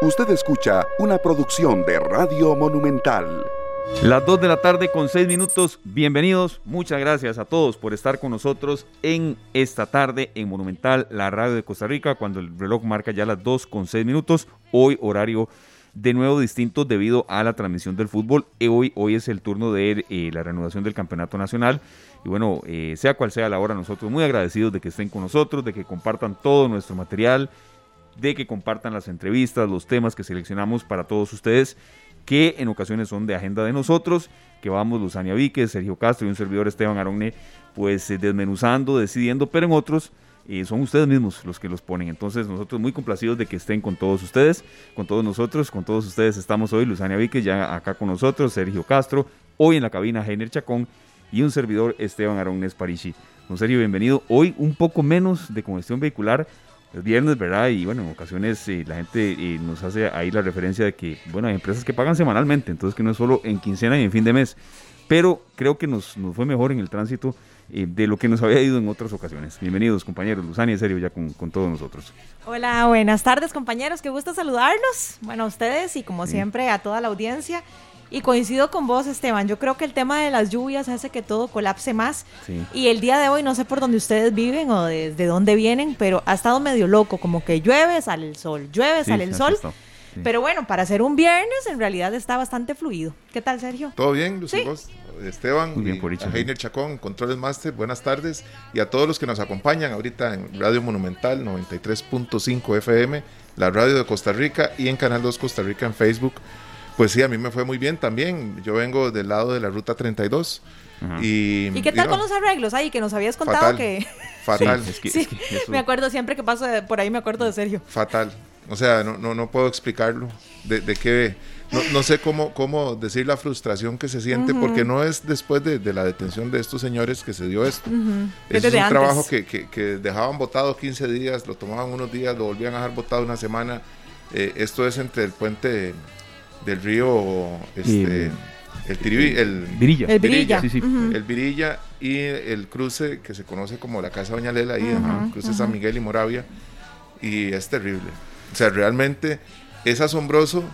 Usted escucha una producción de Radio Monumental. Las 2 de la tarde con 6 minutos. Bienvenidos. Muchas gracias a todos por estar con nosotros en esta tarde en Monumental, la radio de Costa Rica, cuando el reloj marca ya las 2 con 6 minutos. Hoy horario de nuevo distinto debido a la transmisión del fútbol. Hoy, hoy es el turno de eh, la reanudación del campeonato nacional. Y bueno, eh, sea cual sea la hora, nosotros muy agradecidos de que estén con nosotros, de que compartan todo nuestro material de que compartan las entrevistas, los temas que seleccionamos para todos ustedes, que en ocasiones son de agenda de nosotros, que vamos Luzania Víquez, Sergio Castro y un servidor Esteban Aronne, pues eh, desmenuzando, decidiendo, pero en otros eh, son ustedes mismos los que los ponen. Entonces nosotros muy complacidos de que estén con todos ustedes, con todos nosotros, con todos ustedes estamos hoy, Luzania Víquez ya acá con nosotros, Sergio Castro, hoy en la cabina Heiner Chacón y un servidor Esteban Aronnes Parishi. Don Sergio, bienvenido. Hoy un poco menos de congestión vehicular, es viernes, ¿verdad? Y bueno, en ocasiones eh, la gente eh, nos hace ahí la referencia de que, bueno, hay empresas que pagan semanalmente, entonces que no es solo en quincena y en fin de mes. Pero creo que nos, nos fue mejor en el tránsito eh, de lo que nos había ido en otras ocasiones. Bienvenidos, compañeros. Luzani, en serio, ya con, con, todos nosotros. Hola, buenas tardes, compañeros. Qué gusto saludarlos. Bueno, a ustedes y como siempre a toda la audiencia. Y coincido con vos, Esteban. Yo creo que el tema de las lluvias hace que todo colapse más. Y el día de hoy, no sé por dónde ustedes viven o desde dónde vienen, pero ha estado medio loco. Como que llueve, sale el sol, llueve, sale el sol. Pero bueno, para ser un viernes, en realidad está bastante fluido. ¿Qué tal, Sergio? Todo bien, Lucy, vos, Esteban, Muy bien, por a Heiner Chacón, Controles Master, buenas tardes. Y a todos los que nos acompañan ahorita en Radio Monumental 93.5 FM, la radio de Costa Rica y en Canal 2 Costa Rica en Facebook. Pues sí, a mí me fue muy bien también. Yo vengo del lado de la ruta 32. Y, ¿Y qué tal con los arreglos ahí que nos habías contado que... Fatal. Sí, Me acuerdo siempre que paso por ahí, me acuerdo de Sergio. Fatal. O sea, no, no, no puedo explicarlo. De, de qué... No, no, sé cómo, cómo decir la frustración que se siente, porque no es después de, de, la detención de estos señores que se dio esto. Es un trabajo que, que, que, dejaban votado 15 días, lo tomaban unos días, lo volvían a dejar votado una semana. Eh, esto es entre el puente del río este, el, el, Virilla. El Virilla. El Virilla y el cruce que se conoce como la Casa Doña Lela, ahí, cruce San Miguel y Moravia. Y es terrible. O sea, realmente es asombroso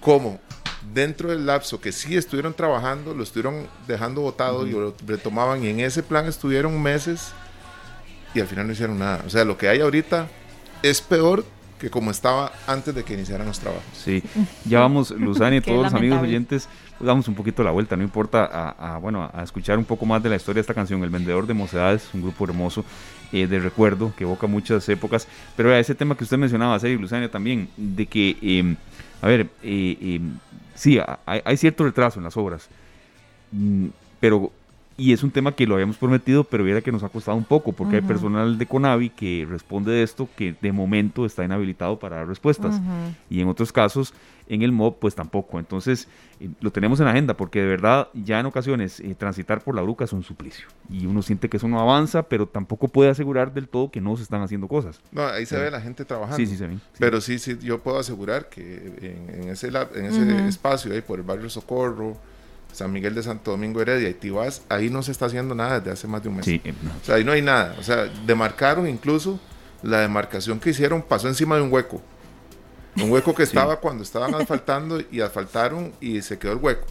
cómo dentro del lapso que sí estuvieron trabajando, lo estuvieron dejando votado y lo retomaban y en ese plan estuvieron meses y al final no hicieron nada. O sea, lo que hay ahorita es peor que como estaba antes de que iniciaran los trabajos. Sí, ya vamos, Luzani y todos los amigos oyentes, pues damos un poquito la vuelta, no importa, a, bueno, a escuchar un poco más de la historia de esta canción, El Vendedor de Mocedades, un grupo hermoso eh, de recuerdo que evoca muchas épocas, pero a ese tema que usted mencionaba, Sergio Luzania también, de que, em, a ver, eh, em, sí, hay, hay cierto retraso en las obras, mm, pero y es un tema que lo habíamos prometido, pero viera que nos ha costado un poco, porque hay personal de Conavi que responde de esto que de momento está inhabilitado para dar respuestas. Y en otros casos, en el MOB, pues tampoco. Entonces, eh, lo tenemos en agenda, porque de verdad, ya en ocasiones, eh, transitar por la bruca es un suplicio. Y uno siente que eso no avanza, pero tampoco puede asegurar del todo que no se están haciendo cosas. No, ahí se ve la gente trabajando. Sí, sí se ve. Pero sí, sí, yo puedo asegurar que en, ese, en ese espacio, ahí por el barrio Socorro, San Miguel de Santo Domingo Heredia y Tibás, ahí no se está haciendo nada desde hace más de un mes. Sí, O sea, ahí no hay nada. O sea, demarcaron incluso, la demarcación que hicieron pasó encima de un hueco. Un hueco que estaba cuando estaban asfaltando y asfaltaron y se quedó el hueco.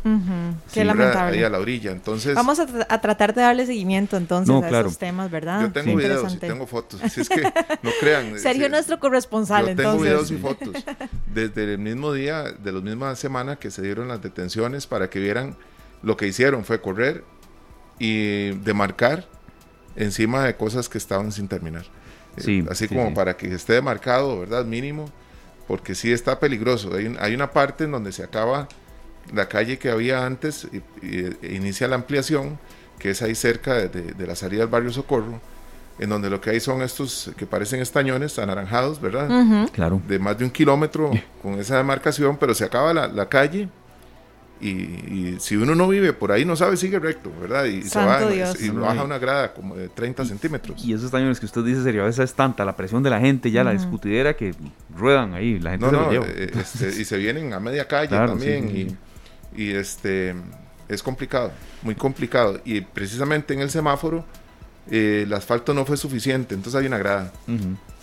Qué lamentable. Ahí a la orilla. Entonces, Vamos a, tratar de darle seguimiento entonces a esos temas, ¿verdad? Yo tengo videos y tengo fotos. Así es que no crean. Sergio nuestro corresponsal, yo entonces. Tengo videos y fotos. Desde el mismo día, de la misma semana que se dieron las detenciones para que vieran lo que hicieron fue correr y demarcar encima de cosas que estaban sin terminar. Eh, así como para que esté demarcado, ¿verdad? Mínimo, porque sí está peligroso. Hay, una parte en donde se acaba la calle que había antes y, e inicia la ampliación, que es ahí cerca de, la salida del barrio Socorro, en donde lo que hay son estos que parecen estañones anaranjados, ¿verdad? Claro. De más de un kilómetro con esa demarcación, pero se acaba la, la calle y, si uno no vive por ahí, no sabe, sigue recto, ¿verdad? Y se va, y baja una grada como de 30 centímetros. Y esos daños que usted dice, serio, a veces es tanta la presión de la gente, ya la discutidera, que ruedan ahí, la gente se lo lleva. Eh, este, y se vienen a media calle también, y, y, este, es complicado, muy complicado. Y precisamente en el semáforo eh, el asfalto no fue suficiente, entonces hay una grada.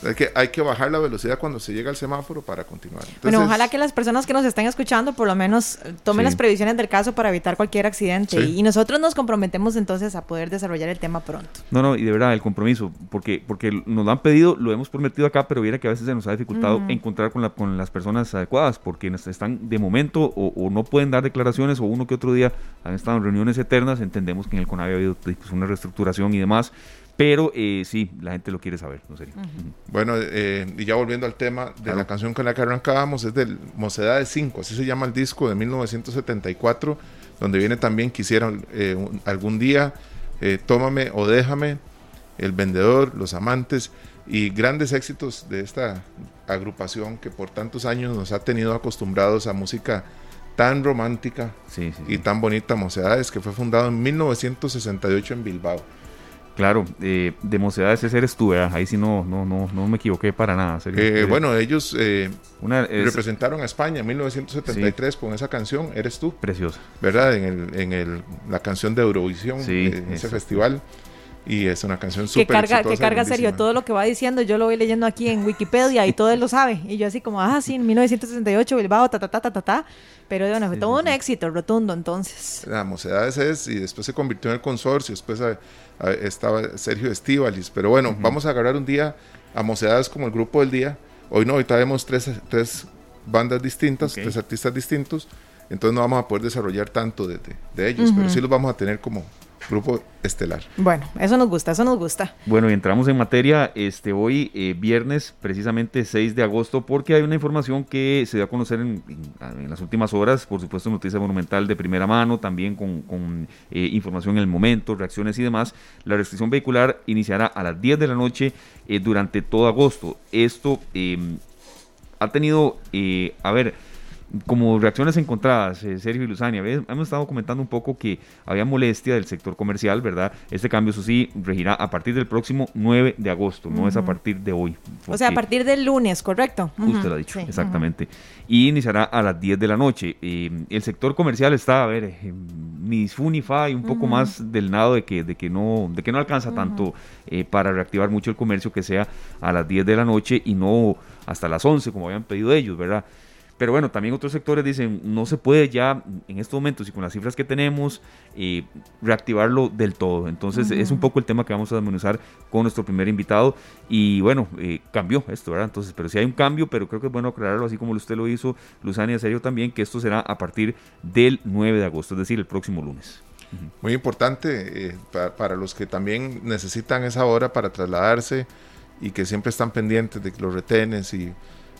Hay que, hay que bajar la velocidad cuando se llega al semáforo para continuar. bueno, ojalá que las personas que nos estén escuchando por lo menos tomen las previsiones del caso para evitar cualquier accidente. Y nosotros nos comprometemos entonces a poder desarrollar el tema pronto. No, no, y de verdad, el compromiso, porque, porque nos lo han pedido, lo hemos prometido acá, pero viera que a veces se nos ha dificultado encontrar con, la, con las personas adecuadas, porque están de momento o, no pueden dar declaraciones o uno que otro día han estado en reuniones eternas. Entendemos que en el CONAVI ha habido pues, una reestructuración y demás pero eh, sí, la gente lo quiere saber, no serio. Bueno, eh, y ya volviendo al tema de la canción con la que arrancábamos, es del Mocedades 5, así se llama el disco de 1974, donde viene también Quisiera eh, algún día, Tómame o Déjame, El Vendedor, Los Amantes y grandes éxitos de esta agrupación que por tantos años nos ha tenido acostumbrados a música tan romántica y tan bonita, Mocedades, que fue fundado en 1968 en Bilbao. Claro, eh, de mocedades ese eres tú, Ahí sí no, no, no, no me equivoqué para nada. Eh, bueno, ellos eh, representaron a España en 1973 con esa canción, Eres tú. Preciosa. ¿Verdad? En, el, en el, la canción de Eurovisión, en ese festival. Y es una canción súper Que carga, que carga serio todo lo que va diciendo. Yo lo voy leyendo aquí en Wikipedia y todo él lo sabe. Y yo así como, ah, sí, en 1968, Bilbao, ta, ta, ta, ta, ta, ta. Pero bueno, fue todo un éxito rotundo entonces. La Mocedades es, y después se convirtió en el consorcio, después estaba Sergio Estivalis. Pero bueno, vamos a agarrar un día a Mocedades como el grupo del día. Hoy no, hoy traemos tres, tres bandas distintas, tres artistas distintos. Entonces no vamos a poder desarrollar tanto de, de, ellos, pero sí los vamos a tener como, grupo estelar. Bueno, eso nos gusta, eso nos gusta. Bueno, y entramos en materia este hoy, eh, viernes, precisamente 6 de agosto, porque hay una información que se dio a conocer en, las últimas horas, por supuesto, noticia monumental de primera mano, también con, eh, información en el momento, reacciones y demás. La restricción vehicular iniciará a las 10 de la noche eh, durante todo agosto. Esto em, ha tenido, a ver, como reacciones encontradas, eh, Sergio y Luzania, hemos estado comentando un poco que había molestia del sector comercial, ¿verdad? Este cambio, eso sí, regirá a partir del próximo 9 de agosto, no es a partir de hoy. O sea, a partir del lunes, ¿correcto? Usted lo ha dicho, exactamente. Y iniciará a las 10 de la noche. Eh, el sector comercial está, a ver, eh, ni fu ni fa y un poco más del lado de que, de que, no, de que no alcanza tanto para reactivar mucho el comercio que sea a las 10 de la noche y no hasta las 11 como habían pedido ellos, ¿verdad? Pero bueno, también otros sectores dicen, no se puede ya en estos momentos y con las cifras que tenemos eh, reactivarlo del todo. Entonces es un poco el tema que vamos a desmenuzar con nuestro primer invitado. Y bueno, eh, cambió esto, ¿verdad? Entonces, pero sí hay un cambio, pero creo que es bueno aclararlo así como usted lo hizo, Luzania Serio también, que esto será a partir del 9 de agosto, es decir, el próximo lunes. Muy importante eh, para, los que también necesitan esa hora para trasladarse y que siempre están pendientes de los retenes y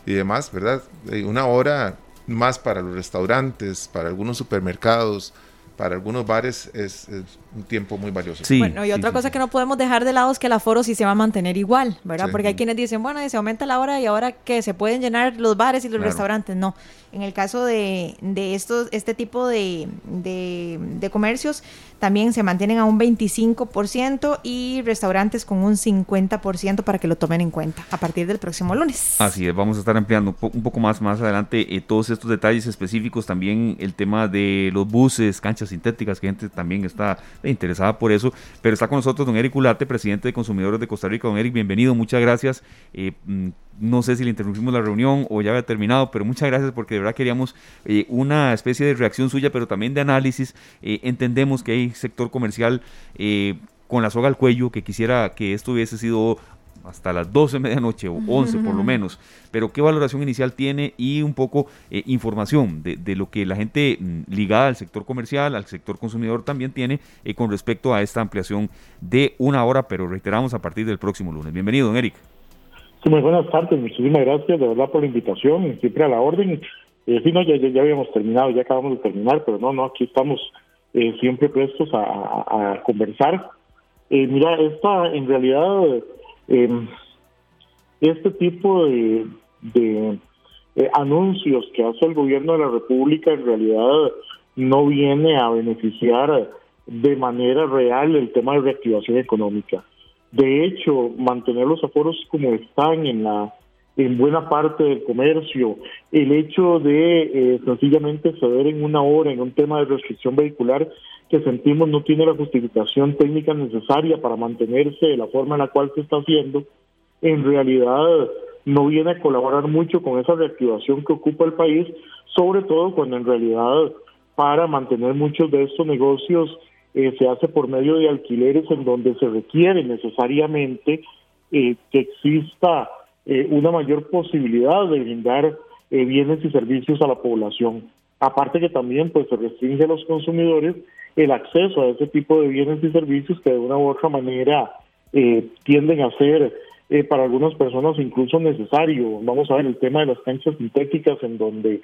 y demás, ¿verdad? Una hora más para los restaurantes, para algunos supermercados, para algunos bares es, un tiempo muy valioso. Sí, bueno, y otra cosa que no podemos dejar de lado es que el aforo sí se va a mantener igual, ¿verdad? Porque hay quienes dicen, bueno, se aumenta la hora y ahora que se pueden llenar los bares y los restaurantes. No, en el caso de, de estos, este tipo de, de, comercios, también se mantienen a un 25% y restaurantes con un 50% para que lo tomen en cuenta a partir del próximo lunes. Así es, vamos a estar ampliando un poco más más adelante eh, todos estos detalles específicos, también el tema de los buses, canchas sintéticas, que gente también está interesada por eso, pero está con nosotros don Eric Ulate, presidente de Consumidores de Costa Rica. Don Eric, bienvenido, muchas gracias. Eh, mm, no sé si le interrumpimos la reunión o ya había terminado, pero muchas gracias porque de verdad queríamos eh, una especie de reacción suya, pero también de análisis. Entendemos que hay sector comercial con la soga al cuello que quisiera que esto hubiese sido hasta las 12 de medianoche o 11 por lo menos, pero qué valoración inicial tiene y un poco eh, información de, de, lo que la gente mm, ligada al sector comercial, al sector consumidor también tiene eh, con respecto a esta ampliación de una hora, pero reiteramos a partir del próximo lunes. Bienvenido, don Eric. Sí, muy buenas tardes, muchísimas gracias de verdad por la invitación, siempre a la orden. Eh, sí, no, ya, ya, habíamos terminado, ya acabamos de terminar, pero no, no, aquí estamos eh, siempre prestos a, conversar. mira, esta en realidad eh, este tipo de, eh, anuncios que hace el gobierno de la República en realidad no viene a beneficiar de manera real el tema de reactivación económica. De hecho, mantener los aforos como están en la en buena parte del comercio, el hecho de eh, sencillamente ceder en una hora en un tema de restricción vehicular que sentimos no tiene la justificación técnica necesaria para mantenerse de la forma en la cual se está haciendo, en realidad no viene a colaborar mucho con esa reactivación que ocupa el país, sobre todo cuando en realidad para mantener muchos de estos negocios eh, se hace por medio de alquileres en donde se requiere necesariamente eh, que exista eh, una mayor posibilidad de brindar bienes y servicios a la población. Aparte que también pues se restringe a los consumidores el acceso a ese tipo de bienes y servicios que de una u otra manera tienden a ser para algunas personas incluso necesario. Vamos a ver el tema de las canchas sintéticas en donde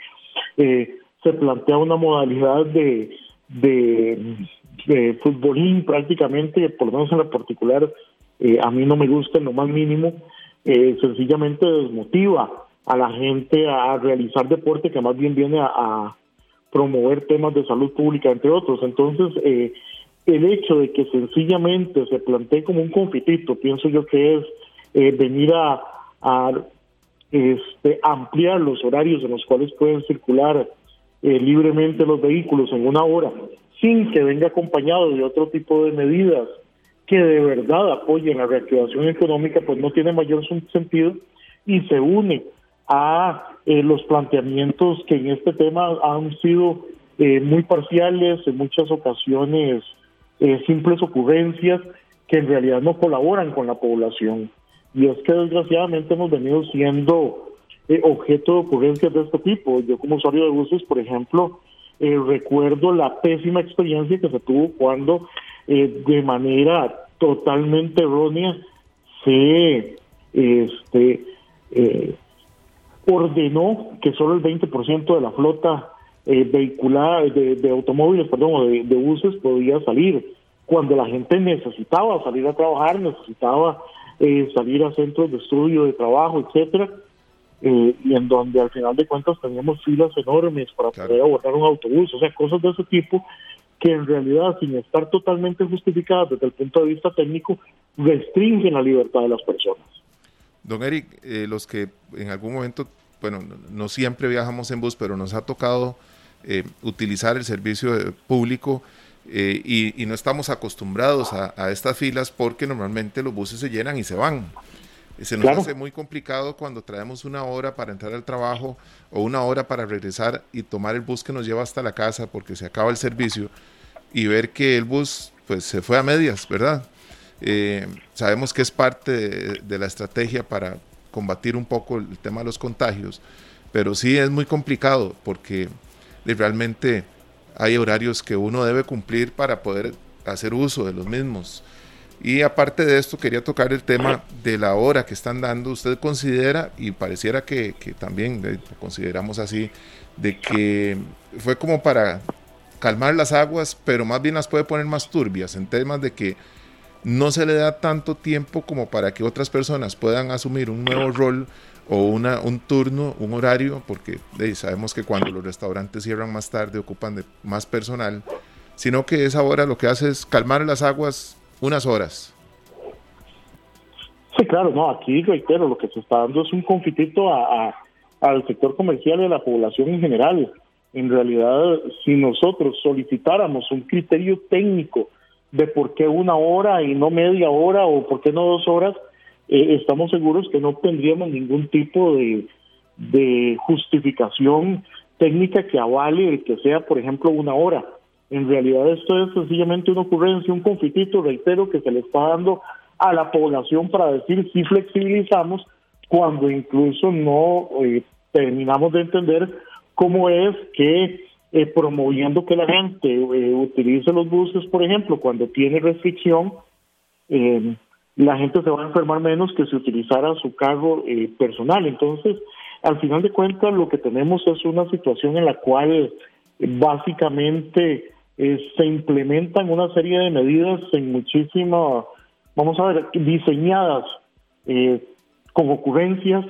se plantea una modalidad de, de, de futbolín prácticamente, por lo menos en la particular, eh, a mí no me gusta en lo más mínimo, eh, sencillamente desmotiva a la gente a realizar deporte que más bien viene a, promover temas de salud pública, entre otros. Entonces, eh, el hecho de que sencillamente se plantee como un confitito, pienso yo que es venir a, a este, ampliar los horarios en los cuales pueden circular eh, libremente los vehículos en una hora, sin que venga acompañado de otro tipo de medidas que de verdad apoyen la reactivación económica, pues no tiene mayor sentido y se une a eh, los planteamientos que en este tema han sido eh, muy parciales, en muchas ocasiones simples ocurrencias que en realidad no colaboran con la población. Y es que desgraciadamente hemos venido siendo eh, objeto de ocurrencias de este tipo. Yo como usuario de buses, por ejemplo, eh, recuerdo la pésima experiencia que se tuvo cuando eh, de manera totalmente errónea se este, ordenó que solo el 20% de la flota vehicular de, automóviles, perdón, de, de buses podía salir. Cuando la gente necesitaba salir a trabajar, necesitaba salir a centros de estudio, de trabajo, etcétera, eh, y en donde al final de cuentas teníamos filas enormes para poder abordar un autobús, o sea, cosas de ese tipo que en realidad, sin estar totalmente justificadas desde el punto de vista técnico, restringen la libertad de las personas. Don Eric, eh, los que en algún momento, bueno, no siempre viajamos en bus, pero nos ha tocado eh, utilizar el servicio público y, no estamos acostumbrados a, a estas filas porque normalmente los buses se llenan y se van. Se nos hace muy complicado cuando traemos una hora para entrar al trabajo o una hora para regresar y tomar el bus que nos lleva hasta la casa porque se acaba el servicio y ver que el bus pues se fue a medias, ¿verdad? Eh, sabemos que es parte de, la estrategia para combatir un poco el tema de los contagios, pero sí es muy complicado porque realmente hay horarios que uno debe cumplir para poder hacer uso de los mismos. Y aparte de esto, quería tocar el tema de la hora que están dando. ¿Usted considera, y pareciera que, también lo consideramos así, de que fue como para calmar las aguas, pero más bien las puede poner más turbias en temas de que no se le da tanto tiempo como para que otras personas puedan asumir un nuevo rol o una, un turno, un horario, porque sabemos que cuando los restaurantes cierran más tarde ocupan de más personal, sino que esa hora lo que hace es calmar las aguas unas horas. Sí, claro, no, aquí reitero, lo que se está dando es un confitito a, al sector comercial y a la población en general. En realidad, si nosotros solicitáramos un criterio técnico de por qué una hora y no media hora o por qué no dos horas, eh, estamos seguros que no tendríamos ningún tipo de, de justificación técnica que avale el que sea, por ejemplo, una hora. En realidad esto es sencillamente una ocurrencia, un confitito, reitero, que se le está dando a la población para decir si flexibilizamos cuando incluso no eh, terminamos de entender cómo es que eh, promoviendo que la gente eh, utilice los buses, por ejemplo, cuando tiene restricción, la gente se va a enfermar menos que si utilizara su carro personal. Entonces, al final de cuentas, lo que tenemos es una situación en la cual básicamente eh, se implementan una serie de medidas en muchísimas, vamos a ver, diseñadas eh, con ocurrencias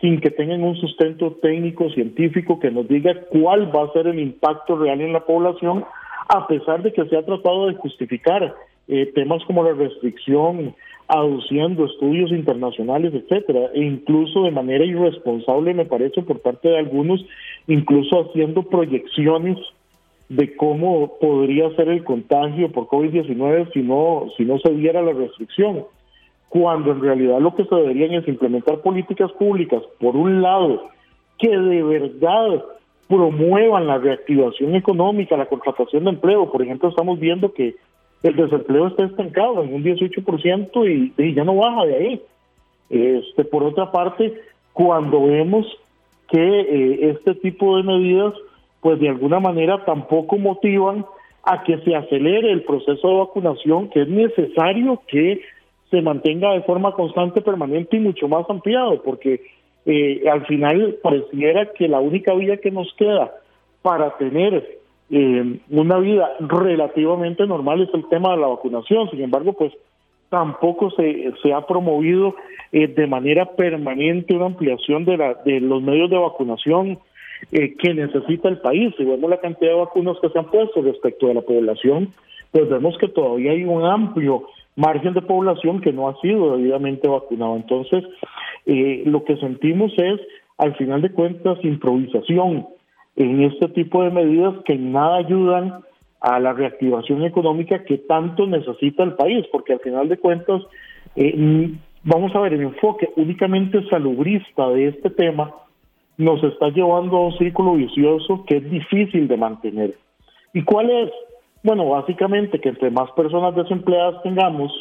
sin que tengan un sustento técnico científico que nos diga cuál va a ser el impacto real en la población, a pesar de que se ha tratado de justificar eh, temas como la restricción, aduciendo estudios internacionales, etcétera, e incluso de manera irresponsable, me parece, por parte de algunos, incluso haciendo proyecciones de cómo podría ser el contagio por COVID-19 si no, si no se diera la restricción, cuando en realidad lo que se deberían es implementar políticas públicas, por un lado, que de verdad promuevan la reactivación económica, la contratación de empleo. Por ejemplo, estamos viendo que el desempleo está estancado en un 18% y, y ya no baja de ahí. Este, por otra parte, cuando vemos que eh, este tipo de medidas, pues de alguna manera tampoco motivan a que se acelere el proceso de vacunación, que es necesario que se mantenga de forma constante, permanente y mucho más ampliado, porque eh, al final pareciera que la única vía que nos queda para tener eh, una vida relativamente normal es el tema de la vacunación. Sin embargo, pues tampoco se, se ha promovido eh, de manera permanente una ampliación de, la, de los medios de vacunación eh, que necesita el país. Si vemos la cantidad de vacunas que se han puesto respecto de la población, pues vemos que todavía hay un amplio margen de población que no ha sido debidamente vacunado. Entonces, eh, lo que sentimos es, al final de cuentas, improvisación en este tipo de medidas que nada ayudan a la reactivación económica que tanto necesita el país, porque al final de cuentas, eh, vamos a ver, el enfoque únicamente salubrista de este tema nos está llevando a un círculo vicioso que es difícil de mantener. ¿Y cuál es? Bueno, básicamente que entre más personas desempleadas tengamos,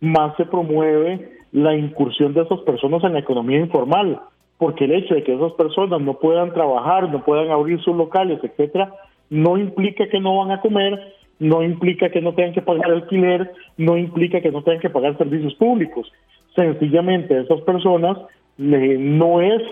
más se promueve la incursión de esas personas en la economía informal, porque el hecho de que esas personas no puedan trabajar, no puedan abrir sus locales, etcétera, no implica que no van a comer, no implica que no tengan que pagar alquiler, no implica que no tengan que pagar servicios públicos. Sencillamente esas personas no es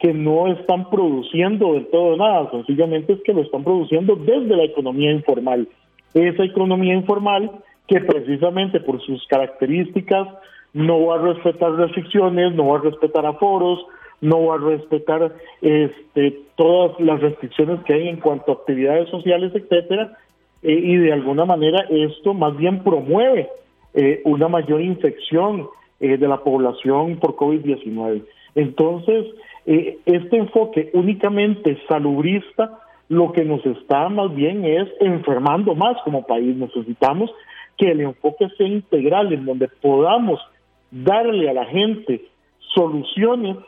que no están produciendo del todo nada, sencillamente es que lo están produciendo desde la economía informal. Esa economía informal que precisamente por sus características no va a respetar restricciones, no va a respetar aforos, no va a respetar este, todas las restricciones que hay en cuanto a actividades sociales, etcétera, eh, y de alguna manera esto más bien promueve eh, una mayor infección eh, de la población por COVID-19. Entonces, este enfoque únicamente salubrista lo que nos está más bien es enfermando más como país. Necesitamos que el enfoque sea integral, en donde podamos darle a la gente soluciones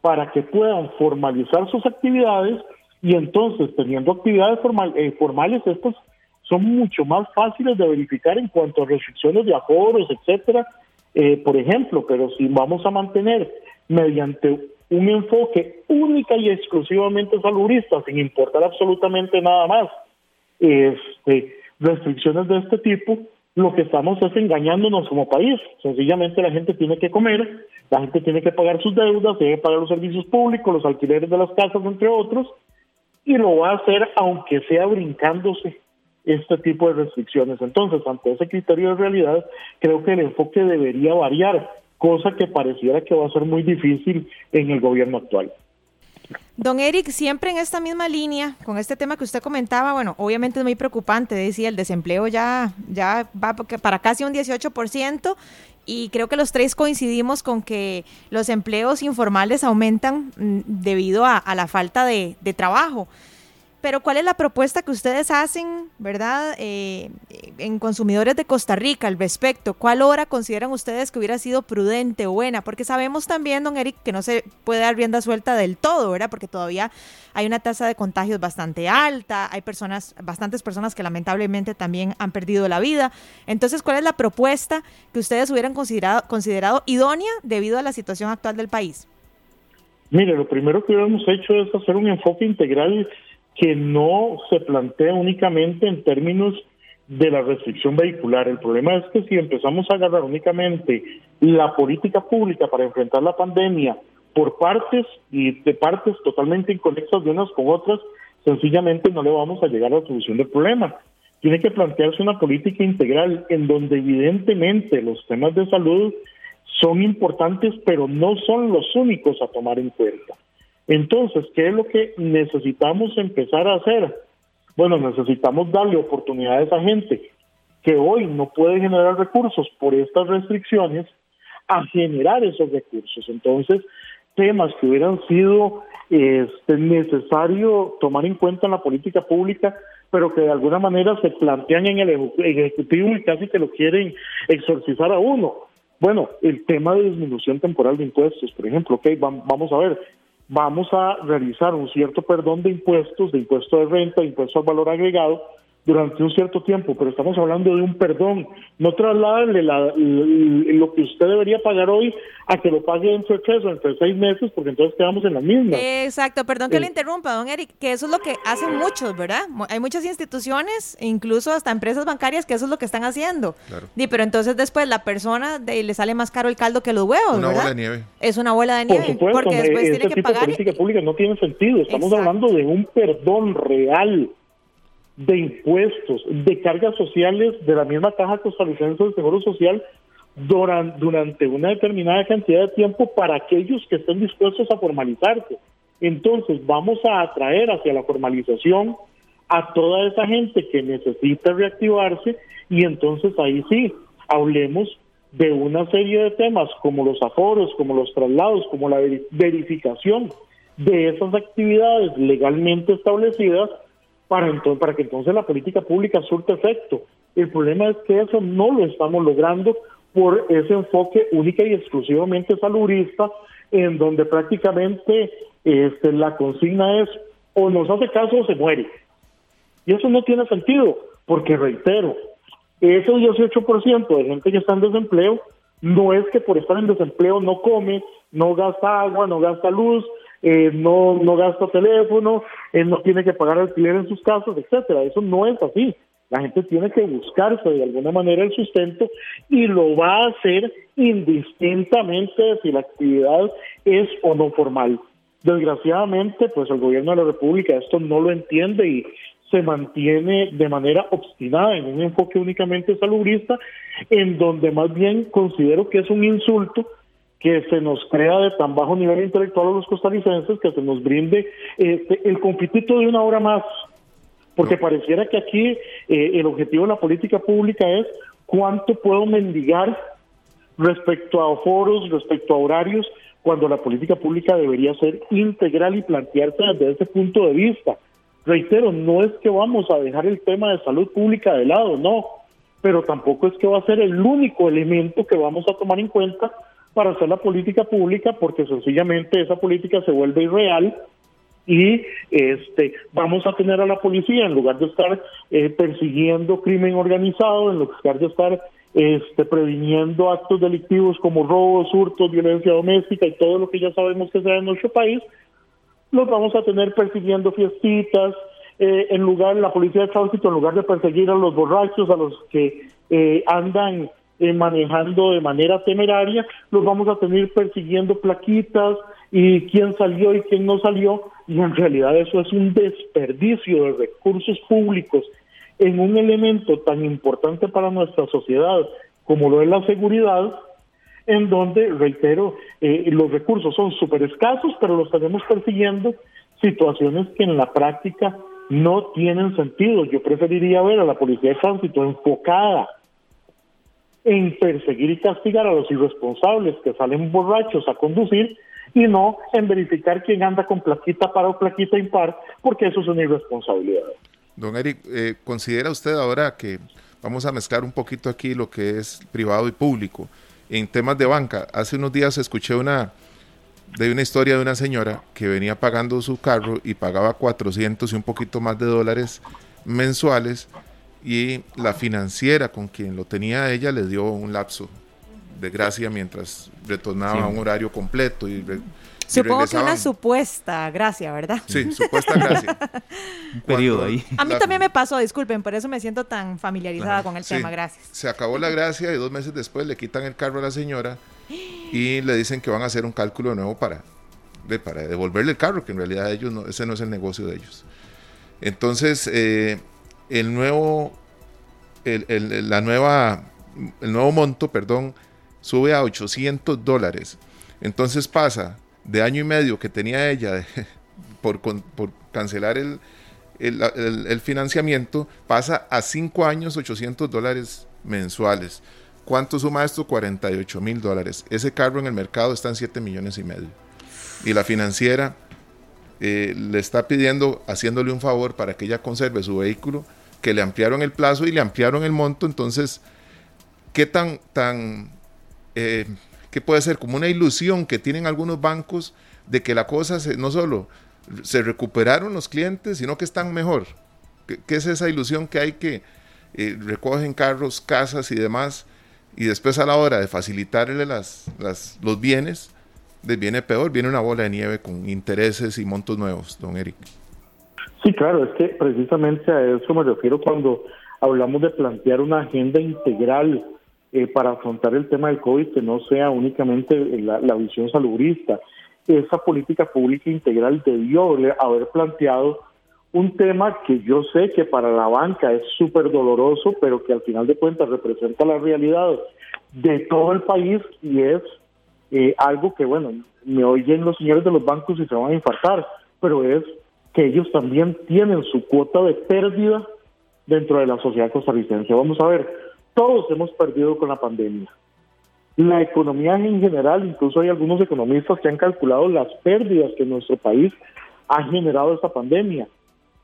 para que puedan formalizar sus actividades y entonces teniendo actividades eh, formales estas son mucho más fáciles de verificar en cuanto a restricciones de aforos, etcétera, eh, por ejemplo, pero si vamos a mantener mediante un enfoque única y exclusivamente saludista, sin importar absolutamente nada más, este, restricciones de este tipo, lo que estamos es engañándonos como país. Sencillamente la gente tiene que comer, la gente tiene que pagar sus deudas, debe pagar los servicios públicos, los alquileres de las casas, entre otros, y lo va a hacer aunque sea brincándose este tipo de restricciones. Entonces, ante ese criterio de realidad, creo que el enfoque debería variar, cosa que pareciera que va a ser muy difícil en el gobierno actual. Don Eric, siempre en esta misma línea, con este tema que usted comentaba, bueno, obviamente es muy preocupante, decía, el desempleo ya, ya va para casi un 18% y creo que los tres coincidimos con que los empleos informales aumentan mm, debido a, la falta de, de trabajo. Pero ¿cuál es la propuesta que ustedes hacen, verdad, eh, en consumidores de Costa Rica al respecto? ¿Cuál hora consideran ustedes que hubiera sido prudente o buena? Porque sabemos también, don Eric, que no se puede dar rienda suelta del todo, ¿verdad? Porque todavía hay una tasa de contagios bastante alta, hay personas, bastantes personas que lamentablemente también han perdido la vida. Entonces, ¿cuál es la propuesta que ustedes hubieran considerado, considerado idónea debido a la situación actual del país? Mire, lo primero que hubiéramos hecho es hacer un enfoque integral que no se plantea únicamente en términos de la restricción vehicular. El problema es que si empezamos a agarrar únicamente la política pública para enfrentar la pandemia por partes y de partes totalmente inconexas de unas con otras, sencillamente no le vamos a llegar a la solución del problema. Tiene que plantearse una política integral en donde evidentemente los temas de salud son importantes, pero no son los únicos a tomar en cuenta. Entonces, ¿qué es lo que necesitamos empezar a hacer? Bueno, necesitamos darle oportunidades a gente que hoy no puede generar recursos por estas restricciones a generar esos recursos. Entonces, temas que hubieran sido este, necesario tomar en cuenta en la política pública pero que de alguna manera se plantean en el Ejecutivo y casi que lo quieren exorcizar a uno. Bueno, el tema de disminución temporal de impuestos, por ejemplo, ok, vamos a ver, vamos a realizar un cierto perdón de impuestos, de impuesto de renta, de impuesto al valor agregado, durante un cierto tiempo, pero estamos hablando de un perdón. No trasladarle lo que usted debería pagar hoy a que lo pague dentro de tres o entre seis meses, porque entonces quedamos en la misma. Exacto, perdón que le interrumpa, don Eric, que eso es lo que hacen muchos, ¿verdad? Hay muchas instituciones, incluso hasta empresas bancarias, que eso es lo que están haciendo. Claro. pero entonces después la persona de, le sale más caro el caldo que los huevos, Una bola de nieve. Es una bola de nieve. Por supuesto, porque después este tiene que pagar. De política pública no tiene sentido. Estamos hablando de un perdón real de impuestos, de cargas sociales de la misma caja costarricense del Seguro Social durante una determinada cantidad de tiempo para aquellos que estén dispuestos a formalizarse. Entonces vamos a atraer hacia la formalización a toda esa gente que necesita reactivarse y entonces ahí sí, hablemos de una serie de temas como los aforos, como los traslados, como la verificación de esas actividades legalmente establecidas para, entonces, para que entonces la política pública surte efecto. El problema es que eso no lo estamos logrando por ese enfoque única y exclusivamente saludista, en donde prácticamente este, la consigna es o nos hace caso o se muere. Y eso no tiene sentido, porque reitero, ese 18% de gente que está en desempleo no es que por estar en desempleo no come, no gasta agua, no gasta luz, eh, no, no gasta teléfono, él no tiene que pagar alquiler en sus casas, etcétera. Eso no es así. La gente tiene que buscarse de alguna manera el sustento y lo va a hacer indistintamente de si la actividad es o no formal. Desgraciadamente, pues el gobierno de la República esto no lo entiende y se mantiene de manera obstinada en un enfoque únicamente salubrista, en donde más bien considero que es un insulto que se nos crea de tan bajo nivel intelectual a los costarricenses que se nos brinde este, el compitito de una hora más. Porque pareciera que aquí eh, el objetivo de la política pública es cuánto puedo mendigar respecto a foros, respecto a horarios, cuando la política pública debería ser integral y plantearse desde ese punto de vista. Reitero, no es que vamos a dejar el tema de salud pública de lado, no, pero tampoco es que va a ser el único elemento que vamos a tomar en cuenta para hacer la política pública porque sencillamente esa política se vuelve irreal y este vamos a tener a la policía en lugar de estar eh, persiguiendo crimen organizado en lugar de estar este previniendo actos delictivos como robos, hurtos, violencia doméstica y todo lo que ya sabemos que se da en nuestro país los vamos a tener persiguiendo fiestitas eh, en lugar la policía de tránsito en lugar de perseguir a los borrachos a los que eh, andan eh, manejando de manera temeraria, los vamos a tener persiguiendo plaquitas y quién salió y quién no salió, y en realidad eso es un desperdicio de recursos públicos en un elemento tan importante para nuestra sociedad como lo es la seguridad, en donde, reitero, eh, los recursos son súper escasos, pero los tenemos persiguiendo situaciones que en la práctica no tienen sentido. Yo preferiría ver a la policía de tránsito enfocada en perseguir y castigar a los irresponsables que salen borrachos a conducir y no en verificar quién anda con plaquita para o plaquita impar, porque eso es una irresponsabilidad. Don Eric, eh, ¿considera usted ahora que vamos a mezclar un poquito aquí lo que es privado y público en temas de banca? Hace unos días escuché una de una historia de una señora que venía pagando su carro y pagaba 400 y un poquito más de dólares mensuales y la financiera con quien lo tenía ella le dio un lapso de gracia mientras retornaba a un horario completo y, Supongo que una supuesta gracia, ¿verdad? Sí, supuesta gracia. un periodo ahí. A mí también me pasó, disculpen, por eso me siento tan familiarizada con el tema, gracias. Se acabó la gracia y dos meses después le quitan el carro a la señora y le dicen que van a hacer un cálculo nuevo para, para devolverle el carro, que en realidad ellos no, ese no es el negocio de ellos. Entonces, eh, el nuevo, la nueva, el nuevo monto, perdón, sube a 800 dólares. Entonces pasa de año y medio que tenía ella por, por, cancelar el, el, financiamiento, pasa a 5 años 800 dólares mensuales. ¿Cuánto suma esto? 48 mil dólares. Ese carro en el mercado está en 7 millones y medio. Y la financiera eh, le está pidiendo, haciéndole un favor para que ella conserve su vehículo, que le ampliaron el plazo y le ampliaron el monto, entonces, ¿qué tan, tan, eh, qué puede ser como una ilusión que tienen algunos bancos de que la cosa se, no solo se recuperaron los clientes, sino que están mejor? ¿Qué, es esa ilusión que hay que eh, recogen carros, casas y demás? Y después a la hora de facilitarle las, los bienes, viene peor, viene una bola de nieve con intereses y montos nuevos, don Eric. Sí, claro, es que precisamente a eso me refiero cuando hablamos de plantear una agenda integral eh, para afrontar el tema del COVID, que no sea únicamente la, visión salubrista. Esa política pública integral debió haber planteado un tema que yo sé que para la banca es súper doloroso, pero que al final de cuentas representa la realidad de todo el país y es eh, algo que, bueno, me oyen los señores de los bancos y se van a infartar, pero es que ellos también tienen su cuota de pérdida dentro de la sociedad costarricense. Vamos a ver, todos hemos perdido con la pandemia. La economía en general, incluso hay algunos economistas que han calculado las pérdidas que nuestro país ha generado esta pandemia.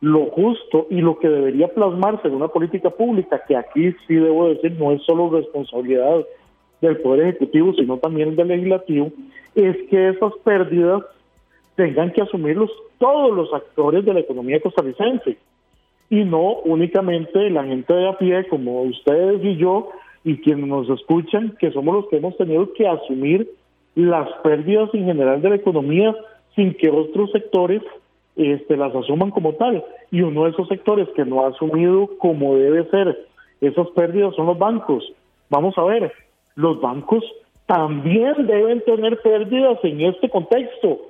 Lo justo y lo que debería plasmarse en una política pública, que aquí sí debo decir no es solo responsabilidad del Poder Ejecutivo, sino también del Legislativo, es que esas pérdidas tengan que asumirlos todos los actores de la economía costarricense y no únicamente la gente de a pie como ustedes y yo y quienes nos escuchan, que somos los que hemos tenido que asumir las pérdidas en general de la economía sin que otros sectores este, las asuman como tal. Y uno de esos sectores que no ha asumido como debe ser esas pérdidas son los bancos. Vamos a ver, los bancos también deben tener pérdidas en este contexto.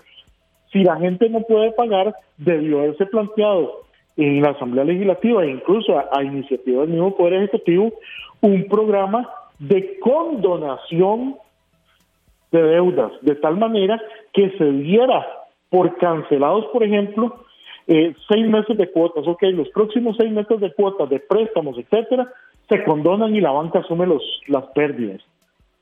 Si la gente no puede pagar, debió haberse planteado en la Asamblea Legislativa e incluso a, iniciativa del mismo Poder Ejecutivo un programa de condonación de deudas, de tal manera que se diera por cancelados, por ejemplo, eh, seis meses de cuotas, ok, los próximos seis meses de cuotas, de préstamos, etcétera, se condonan y la banca asume los, las pérdidas.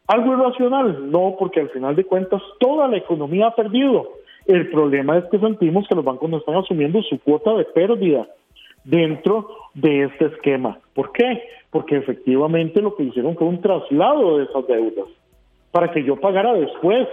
¿Algo irracional? No, porque al final de cuentas toda la economía ha perdido. El problema es que sentimos que los bancos no están asumiendo su cuota de pérdida dentro de este esquema. ¿Por qué? Porque efectivamente lo que hicieron fue un traslado de esas deudas para que yo pagara después.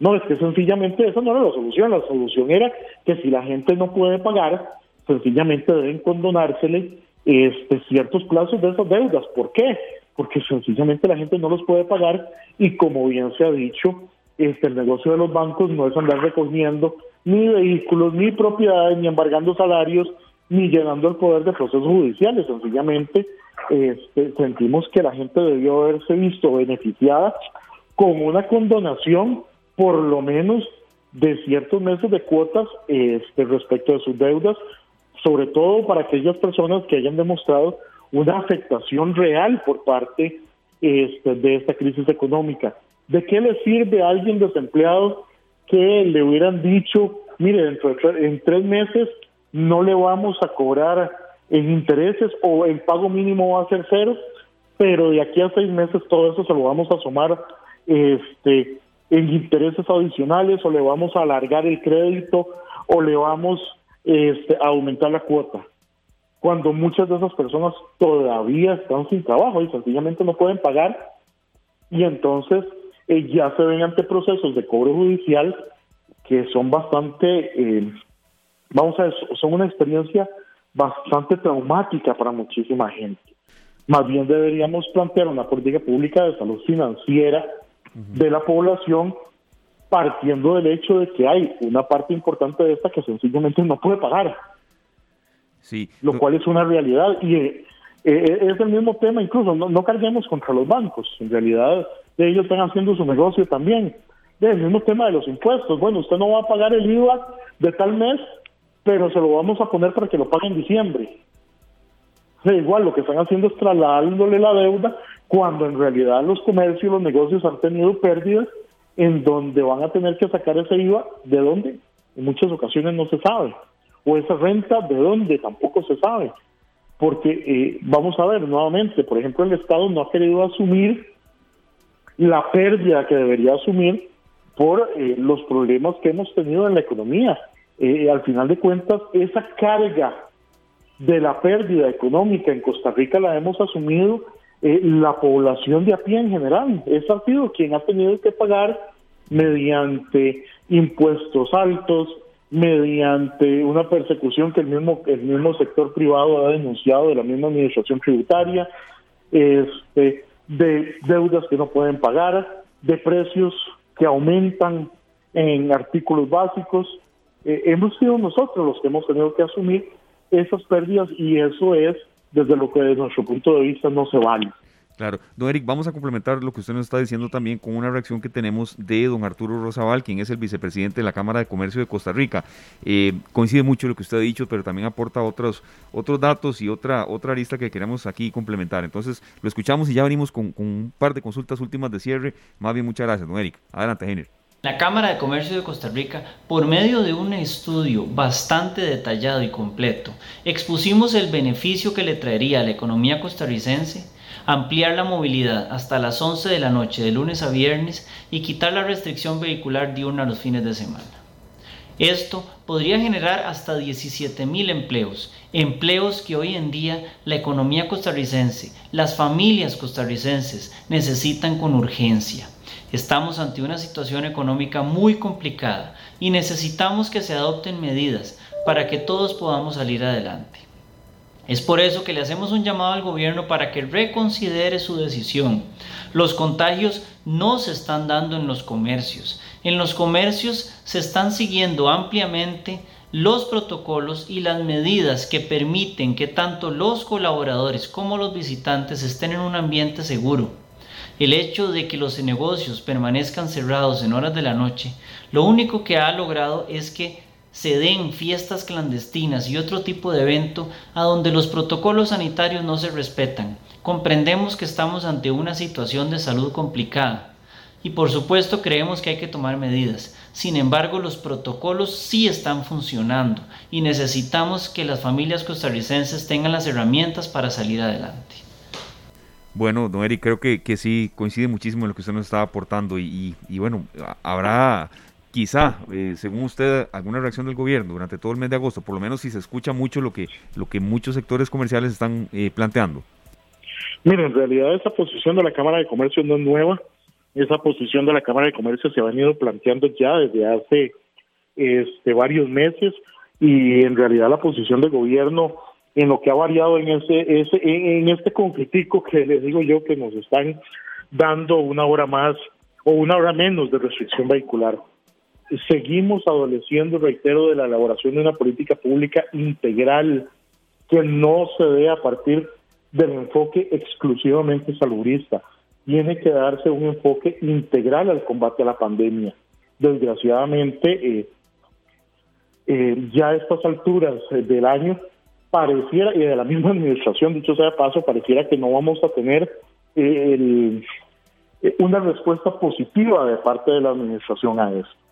No, es que sencillamente esa no era la solución. La solución era que si la gente no puede pagar, sencillamente deben condonársele este, ciertos plazos de esas deudas. ¿Por qué? porque sencillamente la gente no los puede pagar y como bien se ha dicho, este, el negocio de los bancos no es andar recogiendo ni vehículos, ni propiedades, ni embargando salarios, ni llenando el poder de procesos judiciales. Sencillamente este, sentimos que la gente debió haberse visto beneficiada con una condonación, por lo menos, de ciertos meses de cuotas este, respecto de sus deudas, sobre todo para aquellas personas que hayan demostrado una afectación real por parte este, de esta crisis económica. ¿De qué le sirve a alguien desempleado que le hubieran dicho, mire, dentro de en tres meses no le vamos a cobrar en intereses o el pago mínimo va a ser cero, pero de aquí a seis meses todo eso se lo vamos a sumar este, en intereses adicionales o le vamos a alargar el crédito o le vamos este, a aumentar la cuota cuando muchas de esas personas todavía están sin trabajo y sencillamente no pueden pagar y entonces eh, ya se ven ante procesos de cobro judicial que son bastante, eh, vamos a ver, son una experiencia bastante traumática para muchísima gente. Más bien deberíamos plantear una política pública de salud financiera de la población partiendo del hecho de que hay una parte importante de esta que sencillamente no puede pagar lo cual es una realidad y eh, eh, es el mismo tema incluso, no, carguemos contra los bancos, en realidad ellos están haciendo su negocio también. El mismo tema de los impuestos, bueno, usted no va a pagar el IVA de tal mes, pero se lo vamos a poner para que lo pague en diciembre. igual lo que están haciendo es trasladándole la deuda cuando en realidad los comercios, los negocios han tenido pérdidas en donde van a tener que sacar ese IVA, ¿de dónde? En muchas ocasiones no se sabe o esa renta de dónde tampoco se sabe. Porque eh, vamos a ver nuevamente, por ejemplo, el Estado no ha querido asumir la pérdida que debería asumir por eh, los problemas que hemos tenido en la economía. eh, al final de cuentas, esa carga de la pérdida económica en Costa Rica la hemos asumido eh, la población de a pie en general. Es ha sido quien ha tenido que pagar mediante impuestos altos, mediante una persecución que el mismo el mismo sector privado ha denunciado de la misma administración tributaria, este, de deudas que no pueden pagar, de precios que aumentan en artículos básicos. Eh, hemos sido nosotros los que hemos tenido que asumir esas pérdidas y eso es, desde lo que desde nuestro punto de vista no se vale. Claro. Don Eric, vamos a complementar lo que usted nos está diciendo también con una reacción que tenemos de don Arturo Rosabal, quien es el vicepresidente de la Cámara de Comercio de Costa Rica. Eh, coincide mucho lo que usted ha dicho, pero también aporta otros, otros datos y otra, otra arista que queremos aquí complementar. Entonces, lo escuchamos y ya venimos con, con un par de consultas últimas de cierre. Más bien, muchas gracias, don Eric. Adelante, Jenner. La Cámara de Comercio de Costa Rica, por medio de un estudio bastante detallado y completo, expusimos el beneficio que le traería a la economía costarricense ampliar la movilidad hasta las 11 de la noche de lunes a viernes y quitar la restricción vehicular diurna los fines de semana. Esto podría generar hasta 17 mil empleos, empleos que hoy en día la economía costarricense, las familias costarricenses necesitan con urgencia. Estamos ante una situación económica muy complicada y necesitamos que se adopten medidas para que todos podamos salir adelante. Es por eso que le hacemos un llamado al gobierno para que reconsidere su decisión. Los contagios no se están dando en los comercios. En los comercios se están siguiendo ampliamente los protocolos y las medidas que permiten que tanto los colaboradores como los visitantes estén en un ambiente seguro. El hecho de que los negocios permanezcan cerrados en horas de la noche, lo único que ha logrado es que se den fiestas clandestinas y otro tipo de evento a donde los protocolos sanitarios no se respetan. Comprendemos que estamos ante una situación de salud complicada y por supuesto creemos que hay que tomar medidas. Sin embargo, los protocolos sí están funcionando y necesitamos que las familias costarricenses tengan las herramientas para salir adelante. Bueno, don Eric, creo que, que sí coincide muchísimo en lo que usted nos estaba aportando y, y bueno, habrá quizá, eh, según usted, alguna reacción del gobierno durante todo el mes de agosto, por lo menos si se escucha mucho lo que, lo que muchos sectores comerciales están eh, planteando. Mire, en realidad esa posición de la Cámara de Comercio no es nueva. Esa posición de la Cámara de Comercio se ha venido planteando ya desde hace este, varios meses y en realidad la posición del gobierno en lo que ha variado en ese, ese en, este conflictico que les digo yo que nos están dando una hora más o una hora menos de restricción vehicular seguimos adoleciendo, reitero, de la elaboración de una política pública integral que no se dé a partir del enfoque exclusivamente salubrista. Tiene que darse un enfoque integral al combate a la pandemia. Desgraciadamente, eh, eh, ya a estas alturas del año, pareciera, y de la misma administración, dicho sea de paso, pareciera que no vamos a tener eh, una respuesta positiva de parte de la administración a esto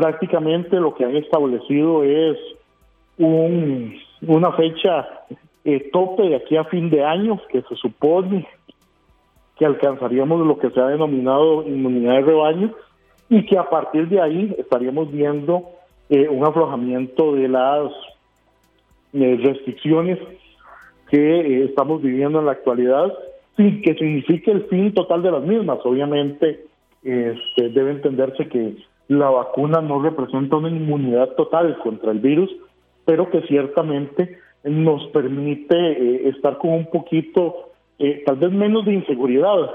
prácticamente lo que han establecido es un, una fecha eh, tope de aquí a fin de año que se supone que alcanzaríamos lo que se ha denominado inmunidad de rebaño y que a partir de ahí estaríamos viendo eh, un aflojamiento de las eh, restricciones que estamos viviendo en la actualidad sin que signifique el fin total de las mismas. Obviamente este, debe entenderse que la vacuna no representa una inmunidad total contra el virus, pero que ciertamente nos permite eh, estar con un poquito, eh, tal vez menos de inseguridad.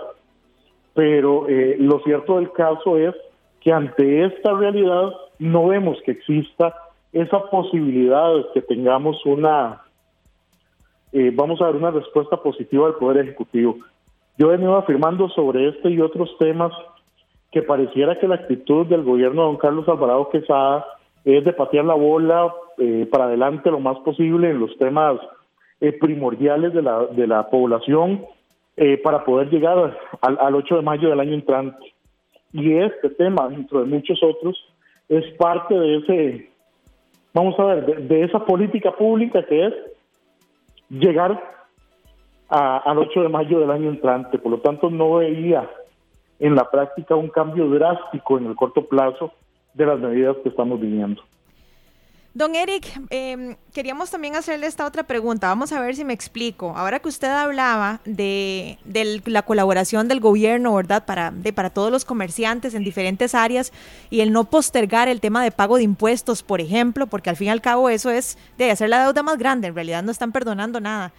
Pero eh, lo cierto del caso es que ante esta realidad no vemos que exista esa posibilidad de que tengamos una, vamos a dar una respuesta positiva al Poder Ejecutivo. Yo he venido afirmando sobre este y otros temas que pareciera que la actitud del gobierno de don Carlos Alvarado Quesada es de patear la bola eh, para adelante lo más posible en los temas eh, primordiales de la, de la población eh, para poder llegar al, al 8 de mayo del año entrante. Y este tema, dentro de muchos otros, es parte de ese, vamos a ver, de, esa política pública que es llegar al 8 de mayo del año entrante. Por lo tanto, no veía en la práctica un cambio drástico en el corto plazo de las medidas que estamos viviendo. Don Eric, em, queríamos también hacerle esta otra pregunta. Vamos a ver si me explico. Ahora que usted hablaba de, la colaboración del gobierno, ¿verdad? Para, de, para todos los comerciantes en diferentes áreas y el no postergar el tema de pago de impuestos, por ejemplo, porque al fin y al cabo eso es de hacer la deuda más grande. En realidad no están perdonando nada.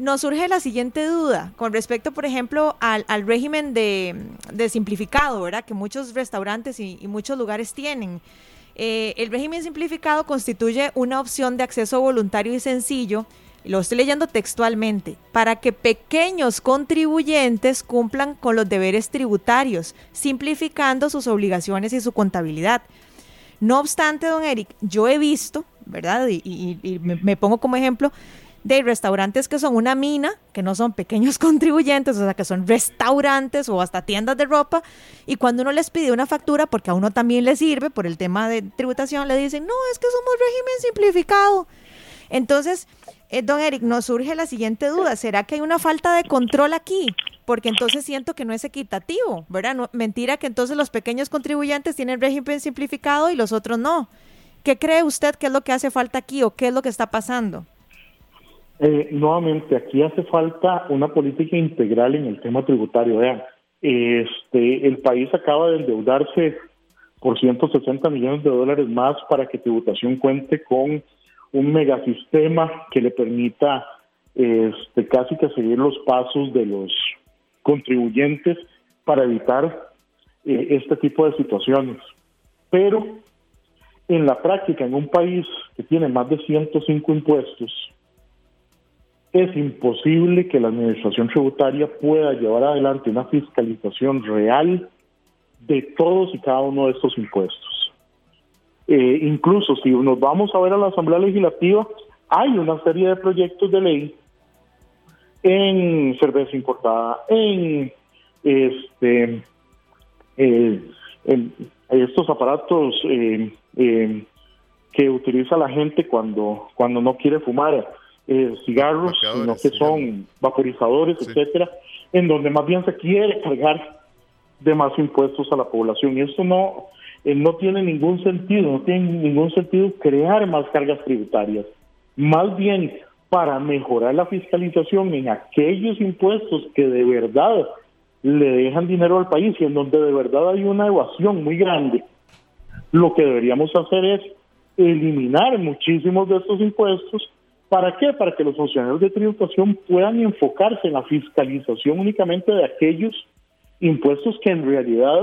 Nos surge la siguiente duda con respecto, por ejemplo, al, régimen de, simplificado, ¿verdad? Que muchos restaurantes y muchos lugares tienen. Eh, el régimen simplificado constituye una opción de acceso voluntario y sencillo, lo estoy leyendo textualmente, para que pequeños contribuyentes cumplan con los deberes tributarios, simplificando sus obligaciones y su contabilidad. No obstante, don Eric, yo he visto, ¿verdad? Y, me pongo como ejemplo, de restaurantes que son una mina, que no son pequeños contribuyentes, o sea, que son restaurantes o hasta tiendas de ropa, y cuando uno les pide una factura, porque a uno también le sirve por el tema de tributación, le dicen, no, es que somos régimen simplificado. Entonces, eh, don Eric, nos surge la siguiente duda, ¿será que hay una falta de control aquí? Porque entonces siento que no es equitativo, ¿verdad? mentira que entonces los pequeños contribuyentes tienen régimen simplificado y los otros no. ¿Qué cree usted que es lo que hace falta aquí o qué es lo que está pasando? Eh, nuevamente, aquí hace falta una política integral en el tema tributario. Vean, este, el país acaba de endeudarse por 160 millones de dólares más para que tributación cuente con un megasistema que le permita este, casi que seguir los pasos de los contribuyentes para evitar eh, este tipo de situaciones. Pero en la práctica, en un país que tiene más de 105 impuestos, es imposible que la administración tributaria pueda llevar adelante una fiscalización real de todos y cada uno de estos impuestos. Eh, incluso si nos vamos a ver a la Asamblea Legislativa, hay una serie de proyectos de ley en cerveza importada, en este eh, en estos aparatos eh, que utiliza la gente cuando, cuando no quiere fumar eh, cigarros, sino que son vaporizadores, etcétera, en donde más bien se quiere cargar de más impuestos a la población. Y eso no, eh, no tiene ningún sentido, no tiene ningún sentido crear más cargas tributarias. Más bien, para mejorar la fiscalización en aquellos impuestos que de verdad le dejan dinero al país y en donde de verdad hay una evasión muy grande, lo que deberíamos hacer es eliminar muchísimos de estos impuestos ¿Para qué? Para que los funcionarios de tributación puedan enfocarse en la fiscalización únicamente de aquellos impuestos que en realidad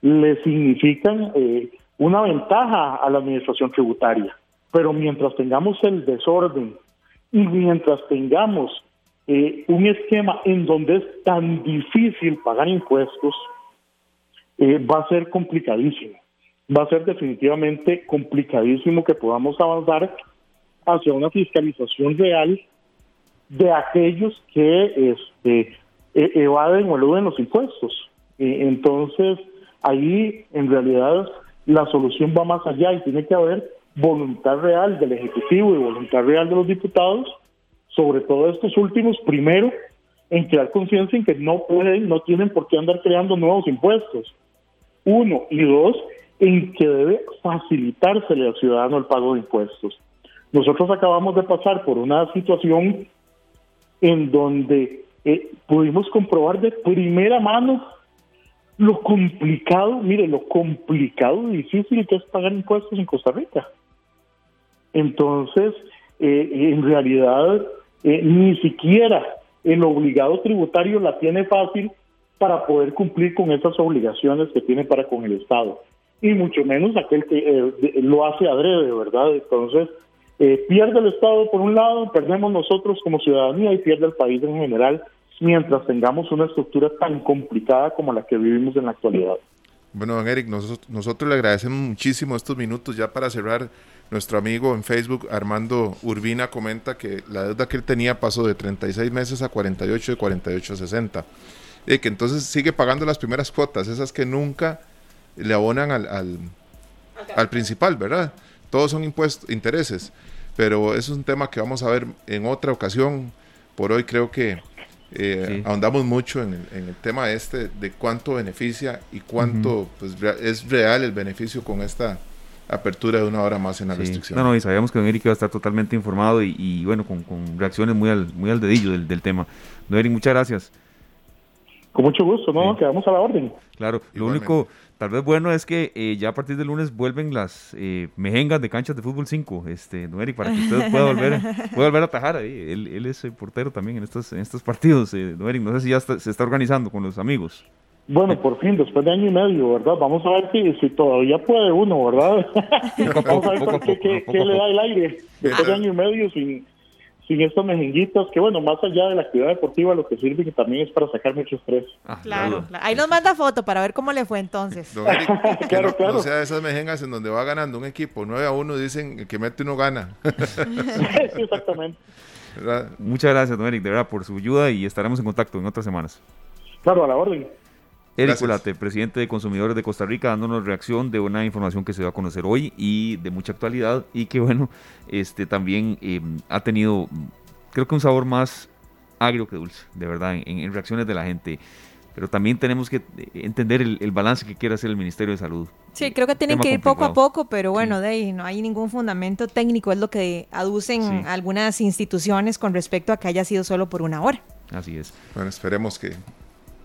le significan eh, una ventaja a la administración tributaria. Pero mientras tengamos el desorden y mientras tengamos eh, un esquema en donde es tan difícil pagar impuestos, eh, va a ser complicadísimo. Va a ser definitivamente complicadísimo que podamos avanzar hacia una fiscalización real de aquellos que este, e, evaden o eluden los impuestos. E, entonces, ahí en realidad la solución va más allá y tiene que haber voluntad real del Ejecutivo y voluntad real de los diputados, sobre todo estos últimos, primero, en crear conciencia en que no pueden, no tienen por qué andar creando nuevos impuestos. Uno, y dos, en que debe facilitársele al ciudadano el pago de impuestos. Nosotros acabamos de pasar por una situación en donde eh, pudimos comprobar de primera mano lo complicado, mire, lo complicado y difícil que es pagar impuestos en Costa Rica. Entonces, eh, en realidad, eh, ni siquiera el obligado tributario la tiene fácil para poder cumplir con esas obligaciones que tiene para con el Estado. Y mucho menos aquel que lo hace adrede, ¿verdad? Entonces, eh, pierde el Estado por un lado, perdemos nosotros como ciudadanía y pierde el país en general mientras tengamos una estructura tan complicada como la que vivimos en la actualidad. Bueno, don Eric, nosotros, le agradecemos muchísimo estos minutos. Ya para cerrar, nuestro amigo en Facebook, Armando Urbina, comenta que la deuda que él tenía pasó de 36 meses a 48, de 48 a 60. Y que entonces sigue pagando las primeras cuotas, esas que nunca le abonan al, al, al principal, ¿verdad? Todos son impuestos, intereses, pero eso es un tema que vamos a ver en otra ocasión. Por hoy creo que eh, ahondamos mucho en el, tema este de cuánto beneficia y cuánto pues, es real el beneficio con esta apertura de una hora más en la restricción. No, no, y sabíamos que don Eric iba a estar totalmente informado y, bueno, con, reacciones muy al, muy al dedillo del, tema. Don Eric, muchas gracias. Con mucho gusto, ¿no? Quedamos a la orden. Claro, lo único tal vez bueno es que eh, ya a partir del lunes vuelven las eh, mejengas de canchas de fútbol 5, este, Eric, para que usted pueda volver, pueda volver a atajar ahí. Él, él es portero también en estos, en estos partidos, eh, Eric. No sé si ya se está organizando con los amigos. Bueno, por fin, después de año y medio, ¿verdad? Vamos a ver si, si todavía puede uno, ¿verdad? Vamos a ver qué, le da el aire después de año y medio sin, sin estos mejenguitos, que bueno, más allá de la actividad deportiva, lo que sirve que también es para sacar mucho estrés. Ah, claro, ahí nos manda foto para ver cómo le fue entonces. claro, no, claro. O sea, esas mejengas en donde va ganando un equipo 9 a 1, dicen que mete uno gana. sí, exactamente. Muchas gracias, don Eric, de verdad, por su ayuda y estaremos en contacto en otras semanas. Claro, a la orden. Eric Ulate, presidente de Consumidores de Costa Rica, dándonos reacción de una información que se va a conocer hoy y de mucha actualidad y que bueno, este también eh, ha tenido, creo que un sabor más agrio que dulce, de verdad, en, reacciones de la gente. Pero también tenemos que entender el, balance que quiere hacer el Ministerio de Salud. Sí, creo que tienen que ir poco a poco, pero bueno, de ahí no hay ningún fundamento técnico, es lo que aducen algunas instituciones con respecto a que haya sido solo por una hora. Así es. Bueno, esperemos que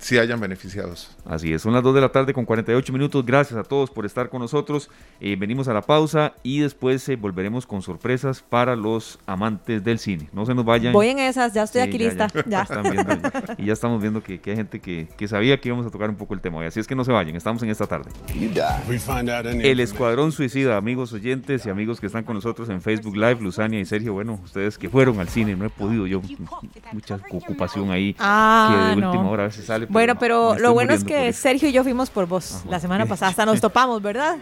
si hayan beneficiados. Así es, son las 2 de la tarde con 48 minutos. Gracias a todos por estar con nosotros. Eh, venimos a la pausa y después eh, volveremos con sorpresas para los amantes del cine. No se nos vayan. Voy en esas, ya estoy aquí lista. Ya. y ya estamos viendo que, hay gente que, sabía que íbamos a tocar un poco el tema. Así es que no se vayan, estamos en esta tarde. El Escuadrón Suicida, amigos oyentes y amigos que están con nosotros en Facebook Live, Luzania y Sergio. Bueno, ustedes que fueron al cine, no he podido yo, mucha ocupación ahí. Ah, que de última hora a veces sale bueno, pero lo bueno es que Sergio y yo fuimos por vos la semana pasada. Hasta nos topamos, ¿verdad?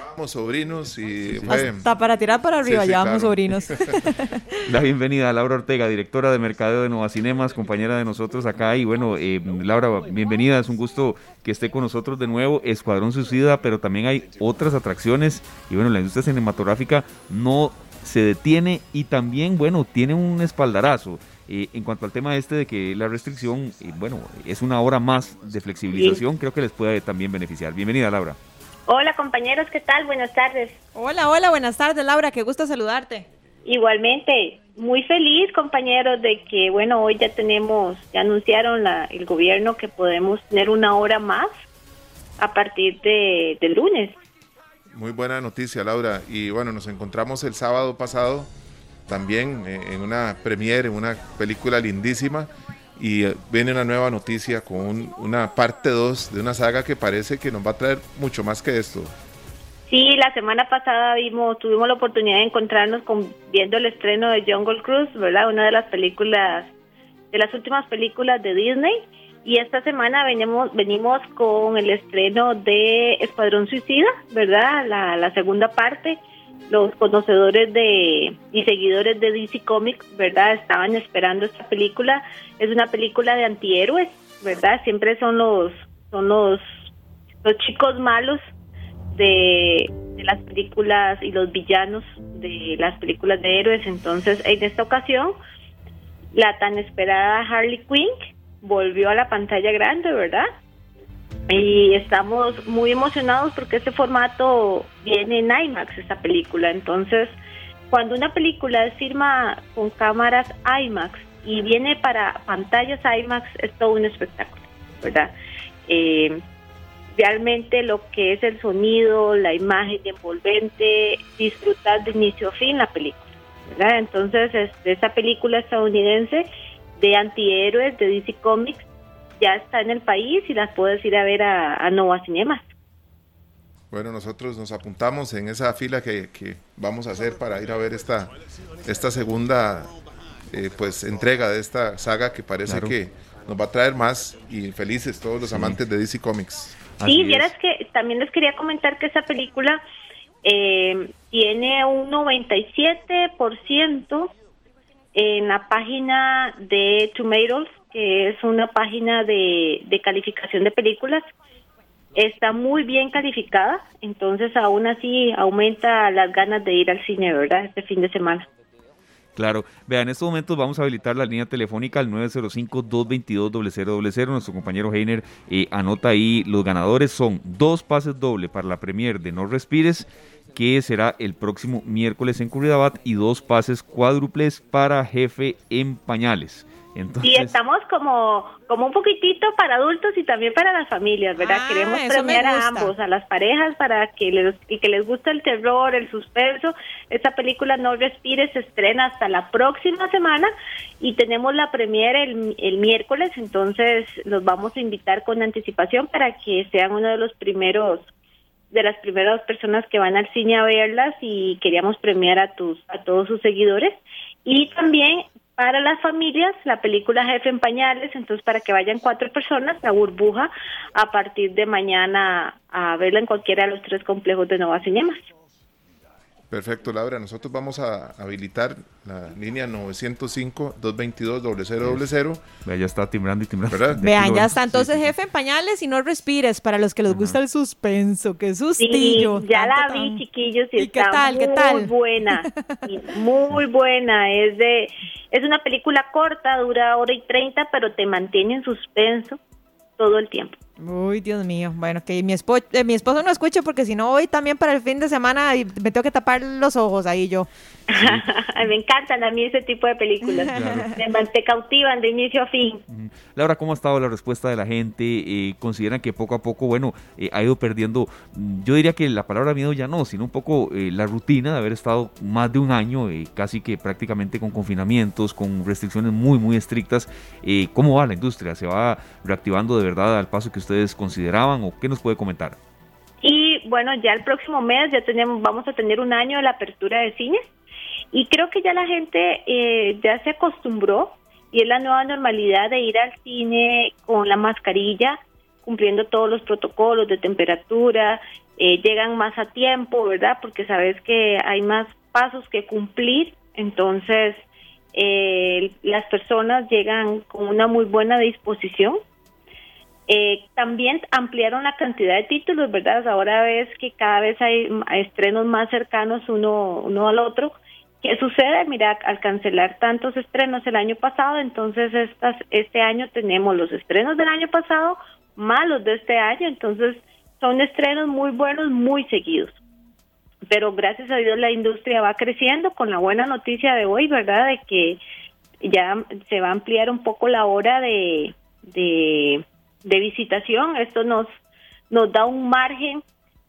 Llevamos sobrinos y Hasta para tirar para arriba llevamos sobrinos. La bienvenida a Laura Ortega, directora de Mercadeo de Nueva Cinemas, compañera de nosotros acá. Y bueno, eh, Laura, bienvenida. Es un gusto que esté con nosotros de nuevo. Escuadrón Suicida, pero también hay otras atracciones. Y bueno, la industria cinematográfica no se detiene y también, bueno, tiene un espaldarazo. Eh, en cuanto al tema este de que la restricción, eh, bueno, es una hora más de flexibilización, creo que les puede también beneficiar. Bienvenida, Laura. Hola, compañeros, ¿qué tal? Buenas tardes. Hola, hola, buenas tardes, Laura, qué gusto saludarte. Igualmente, muy feliz, compañeros, de que, bueno, hoy ya tenemos, ya anunciaron la, el gobierno que podemos tener una hora más a partir de, del lunes. Muy buena noticia, Laura. Y bueno, nos encontramos el sábado pasado también eh, en una premiere, en una película lindísima. Y eh, viene una nueva noticia con una parte 2 de una saga que parece que nos va a traer mucho más que esto. Sí, la semana pasada vimos, tuvimos la oportunidad de encontrarnos con, viendo el estreno de Jungle Cruise, ¿verdad? Una de las películas, de las últimas películas de Disney. Y esta semana venimos, venimos con el estreno de Escuadrón Suicida, ¿verdad? La, la segunda parte los conocedores de y seguidores de DC Comics, ¿verdad? Estaban esperando esta película. Es una película de antihéroes, ¿verdad? Siempre son los son los los chicos malos de, las películas y los villanos de las películas de héroes. Entonces, en esta ocasión, la tan esperada Harley Quinn volvió a la pantalla grande, ¿verdad? Y estamos muy emocionados porque este formato viene en IMAX, esta película. Entonces, cuando una película es firma con cámaras IMAX y viene para pantallas IMAX, es todo un espectáculo, ¿verdad? Eh, realmente lo que es el sonido, la imagen envolvente, disfrutar de inicio a fin la película, ¿verdad? Entonces, esta película estadounidense de antihéroes de DC Comics ya está en el país y las puedes ir a ver a, Nova Cinemas. Bueno, nosotros nos apuntamos en esa fila que, vamos a hacer para ir a ver esta, esta segunda eh, pues entrega de esta saga que parece que nos va a traer más y felices todos los amantes de DC Comics. Sí, vieras que también les quería comentar que esa película eh, tiene un 97% en la página de Tomatoes que es una página de, calificación de películas. Está muy bien calificada, entonces aún así aumenta las ganas de ir al cine, ¿verdad? Este fin de semana. Claro. Vean, en estos momentos vamos a habilitar la línea telefónica al 905-222-0000. Nuestro compañero Heiner eh, anota ahí los ganadores. Son dos pases doble para la premier de No Respires que será el próximo miércoles en Curridabat y dos pases cuádruples para jefe en pañales. Y estamos como, como un poquitito para adultos y también para las familias, ¿verdad? Ah, Queremos premiar a gusta. ambos, a las parejas, para que les, y que les guste el terror, el suspenso. Esta película No Respires se estrena hasta la próxima semana y tenemos la premiere el, el miércoles, entonces los vamos a invitar con anticipación para que sean uno de los primeros de las primeras personas que van al cine a verlas y queríamos premiar a tus a todos sus seguidores y también para las familias la película Jefe en Pañales, entonces para que vayan cuatro personas, la burbuja, a partir de mañana a verla en cualquiera de los tres complejos de Nova Cinemas. Perfecto, Laura. Nosotros vamos a habilitar la línea 905-222-0000. Vea, ya está timbrando y timbrando. Vean, ya está. Entonces, Sí, sí. jefe en pañales y no respires para los que les gusta el suspenso. Qué Sí, sustillo. ya la vi, chiquillos, y, ¿Y qué está tal, qué muy tal? buena, y muy buena. Es de, es una película corta, dura hora y treinta, pero te mantiene en suspenso todo el tiempo. Uy, Dios mío. Bueno, que mi, espo- eh, mi esposo no escuche porque si no, hoy también para el fin de semana y me tengo que tapar los ojos ahí yo. Me encantan a mí ese tipo de películas. Me, man- te cautivan de inicio a fin. Ujú. Laura, ¿cómo ha estado la respuesta de la gente? Eh, ¿Consideran que poco a poco, bueno, eh, ha ido perdiendo, mm, yo diría que la palabra miedo ya no, sino un poco eh, la rutina de haber estado más de un año, eh, casi que prácticamente con confinamientos, con restricciones muy, muy estrictas? Eh, ¿Cómo va la industria? ¿Se va reactivando de verdad al paso que ustedes consideraban o qué nos puede comentar? Y bueno, ya el próximo mes ya tenemos, vamos a tener un año de la apertura de cines y creo que ya la gente eh, ya se acostumbró y es la nueva normalidad de ir al cine con la mascarilla, cumpliendo todos los protocolos de temperatura, eh, llegan más a tiempo, ¿verdad? Porque sabes que hay más pasos que cumplir, entonces eh, las personas llegan con una muy buena disposición eh, también ampliaron la cantidad de títulos, ¿verdad? Ahora ves que cada vez hay estrenos más cercanos uno, uno al otro. ¿Qué sucede? Mira, al cancelar tantos estrenos el año pasado, entonces estas, este año tenemos los estrenos del año pasado más los de este año, entonces son estrenos muy buenos, muy seguidos. Pero gracias a Dios la industria va creciendo con la buena noticia de hoy, ¿verdad? De que ya se va a ampliar un poco la hora de, de visitación. Esto nos, nos da un margen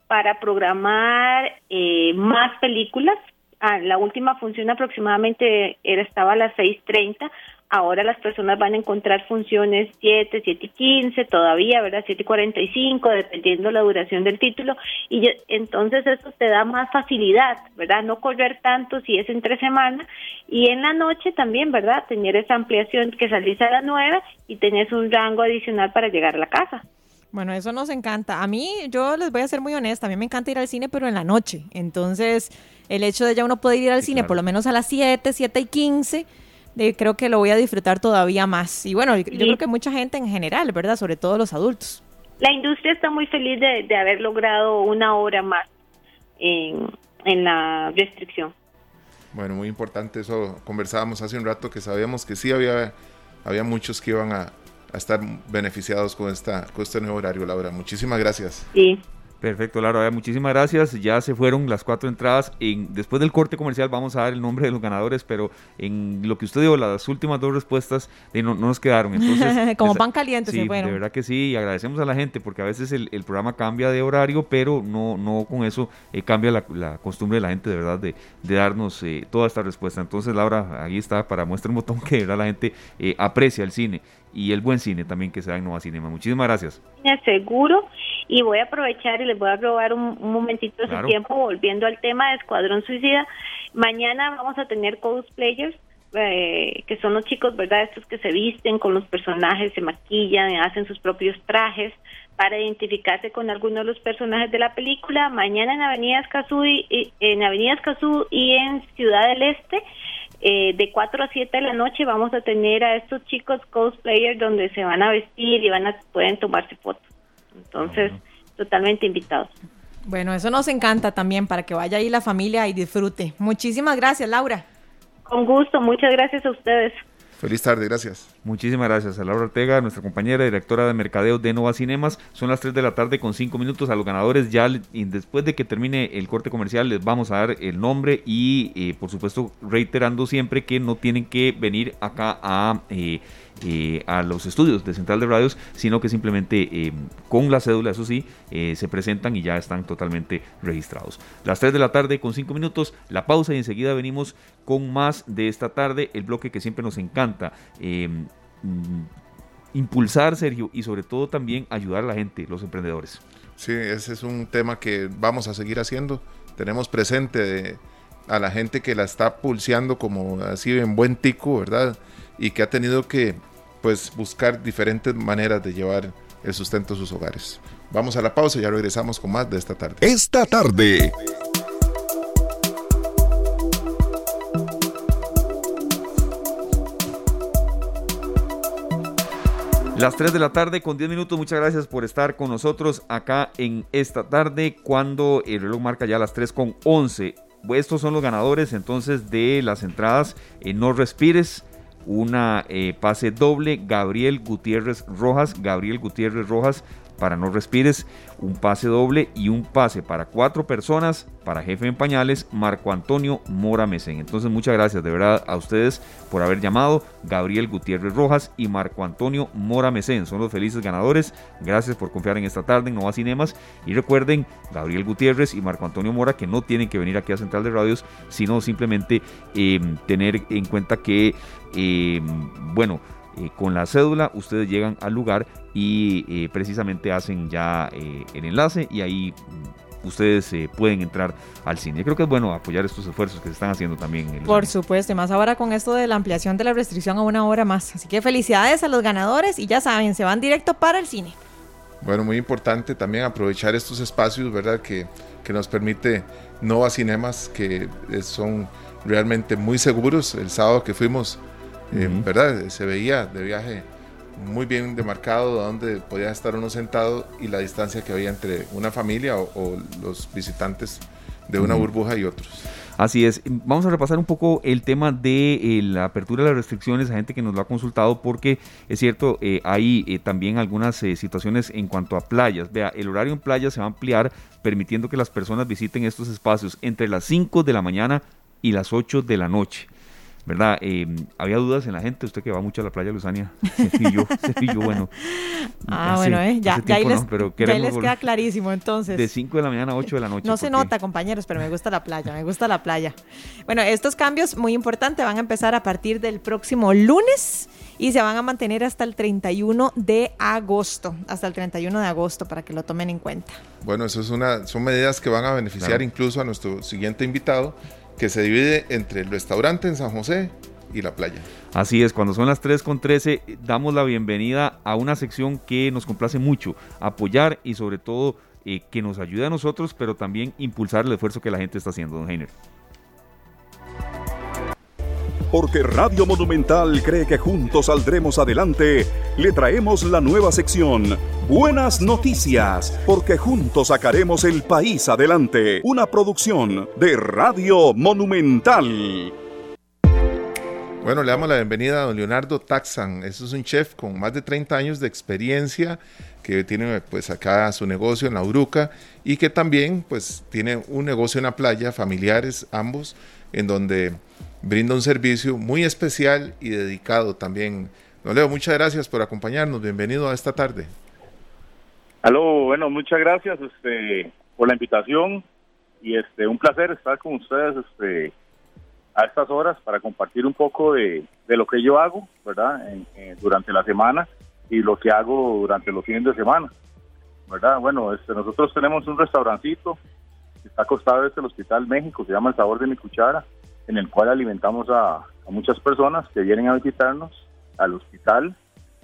para programar eh, más películas. Ah, la última función aproximadamente era, estaba a las 6.30. Ahora las personas van a encontrar funciones 7, 7 y 15 todavía, ¿verdad? 7 y 45, dependiendo la duración del título. Y entonces eso te da más facilidad, ¿verdad? No correr tanto si es entre semana. Y en la noche también, ¿verdad? Tener esa ampliación que salís a las 9 y tenés un rango adicional para llegar a la casa. Bueno, eso nos encanta. A mí, yo les voy a ser muy honesta, a mí me encanta ir al cine, pero en la noche. Entonces, el hecho de ya uno poder ir al Sí, cine claro. por lo menos a las 7, 7 y 15, de- creo que lo voy a disfrutar todavía más. Y bueno, yo Sí. creo que mucha gente en general, ¿verdad? Sobre todo los adultos. La industria está muy feliz de, de haber logrado una hora más en, en la restricción. Bueno, muy importante eso. Conversábamos hace un rato que sabíamos que sí había, había muchos que iban a, a estar beneficiados con, esta, con este nuevo horario, Laura. Muchísimas gracias. Sí. Perfecto, Laura, muchísimas gracias. Ya se fueron las cuatro entradas. En, después del corte comercial vamos a dar el nombre de los ganadores, pero en lo que usted dio, las últimas dos respuestas no, no nos quedaron. Entonces, Como les- pan caliente sí, se fueron. de verdad que sí, y agradecemos a la gente porque a veces el, el programa cambia de horario, pero no, no con eso eh, cambia la, la costumbre de la gente de verdad de, de darnos eh, toda esta respuesta. Entonces, Laura, ahí está para muestra un botón que de verdad la gente eh, aprecia el cine y el buen cine también que se da en Nueva Cinema. Muchísimas gracias. seguro y voy a aprovechar y les voy a robar un, un momentito de Claro. su tiempo volviendo al tema de Escuadrón Suicida. Mañana vamos a tener cosplayers, eh, que son los chicos, ¿verdad? Estos que se visten con los personajes, se maquillan, hacen sus propios trajes para identificarse con alguno de los personajes de la película. Mañana en Avenida Escazú y, y- en Avenida Escazú y en Ciudad del Este eh, de 4 a 7 de la noche vamos a tener a estos chicos cosplayers donde se van a vestir y van a pueden tomarse fotos. Entonces, totalmente invitados. Bueno, eso nos encanta también para que vaya ahí la familia y disfrute. Muchísimas gracias, Laura. Con gusto, muchas gracias a ustedes. Feliz tarde, gracias. Muchísimas gracias a Laura Ortega, nuestra compañera directora de mercadeo de Nova Cinemas. Son las 3 de la tarde con 5 minutos. A los ganadores ya, y después de que termine el corte comercial, les vamos a dar el nombre y, eh, por supuesto, reiterando siempre que no tienen que venir acá a... Eh, eh, a los estudios de Central de Radios, sino que simplemente eh, con la cédula, eso sí, eh, se presentan y ya están totalmente registrados. Las 3 de la tarde con 5 minutos, la pausa y enseguida venimos con más de esta tarde, el bloque que siempre nos encanta. Mm, impulsar, Sergio, y sobre todo también ayudar a la gente, los emprendedores. Sí, ese es un tema que vamos a seguir haciendo. Tenemos presente a la gente que la está pulseando como así en buen tico, ¿verdad? Y que ha tenido que pues buscar diferentes maneras de llevar el sustento a sus hogares. Vamos a la pausa y ya regresamos con más de esta tarde. Esta tarde. Las 3 de la tarde con 10 minutos, muchas gracias por estar con nosotros acá en esta tarde cuando el reloj marca ya las 3 con 11. Estos son los ganadores entonces de las entradas en No Respires una eh, pase doble, Gabriel Gutiérrez Rojas, Gabriel Gutiérrez Rojas para No Respires, un pase doble y un pase para cuatro personas para Jefe en Pañales, Marco Antonio Mora Mesén. Entonces muchas gracias de verdad a ustedes por haber llamado, Gabriel Gutiérrez Rojas y Marco Antonio Mora Mesén. Son los felices ganadores. Gracias por confiar en esta tarde en Nova Cinemas. Y recuerden, Gabriel Gutiérrez y Marco Antonio Mora que no tienen que venir aquí a Central de Radios, sino simplemente em, tener en cuenta que, em, bueno, eh, con la cédula ustedes llegan al lugar y eh, precisamente hacen ya eh, el enlace y ahí mm, ustedes pueden entrar al cine. creo que es bueno apoyar estos esfuerzos que se están haciendo también. Por supuesto, y más ahora con esto de la ampliación de la restricción a una hora más. Así que felicidades a los ganadores y ya saben, se van directo para el cine. Bueno, muy importante también aprovechar estos espacios, ¿verdad? Que, que nos permite Nova Cinemas, que son realmente muy seguros. El sábado que fuimos eh, ¿verdad? Se veía de viaje muy bien demarcado donde podía estar uno sentado y la distancia que había entre una familia o, los visitantes de una burbuja y otros. Así es. Vamos a repasar un poco el tema de eh, la apertura de las restricciones a gente que nos lo ha consultado porque es cierto, eh, hay también algunas situaciones en cuanto a playas. Vea, el horario en playas se va a ampliar permitiendo que las personas visiten estos espacios entre las 5 de la mañana y las 8 de la noche. ¿Verdad? Eh, había dudas en la gente, usted que va mucho a la playa Luzania, cepillo, cepillo, bueno. Ah, bueno, eh, ya, ya, ahí les, les queda clarísimo entonces. De 5 de la mañana a 8 de la noche. No se nota, compañeros, pero me gusta la playa, me gusta la playa. Bueno, estos cambios, muy importantes, van a empezar a partir del próximo lunes y se van a mantener hasta el 31 de agosto, hasta el 31 de agosto, para que lo tomen en cuenta. Bueno, eso es una, son medidas que van a beneficiar incluso a nuestro siguiente invitado, que se divide entre el restaurante en San José y la playa. Así es, cuando son las 3 con 13 damos la bienvenida a una sección que nos complace mucho, apoyar y sobre todo eh, que nos ayude a nosotros, pero también impulsar el esfuerzo que la gente está haciendo, don Heiner porque Radio Monumental cree que juntos saldremos adelante, le traemos la nueva sección Buenas Noticias, porque juntos sacaremos el país adelante. Una producción de Radio Monumental. Bueno, le damos la bienvenida a don Leonardo Taxan. Eso es un chef con más de 30 años de experiencia que tiene pues acá su negocio en la Uruca y que también pues tiene un negocio en la playa, familiares ambos, en donde brinda un servicio muy especial y dedicado también. Don Leo, muchas gracias por acompañarnos. Bienvenido a esta tarde. Aló, bueno, muchas gracias este, por la invitación y este un placer estar con ustedes este, a estas horas para compartir un poco de, lo que yo hago, ¿verdad? durante la semana y lo que hago durante los fines de semana, ¿verdad? Bueno, este, nosotros tenemos un restaurancito que está acostado desde el Hospital México, se llama El Sabor de mi Cuchara en el cual alimentamos a, muchas personas que vienen a visitarnos al hospital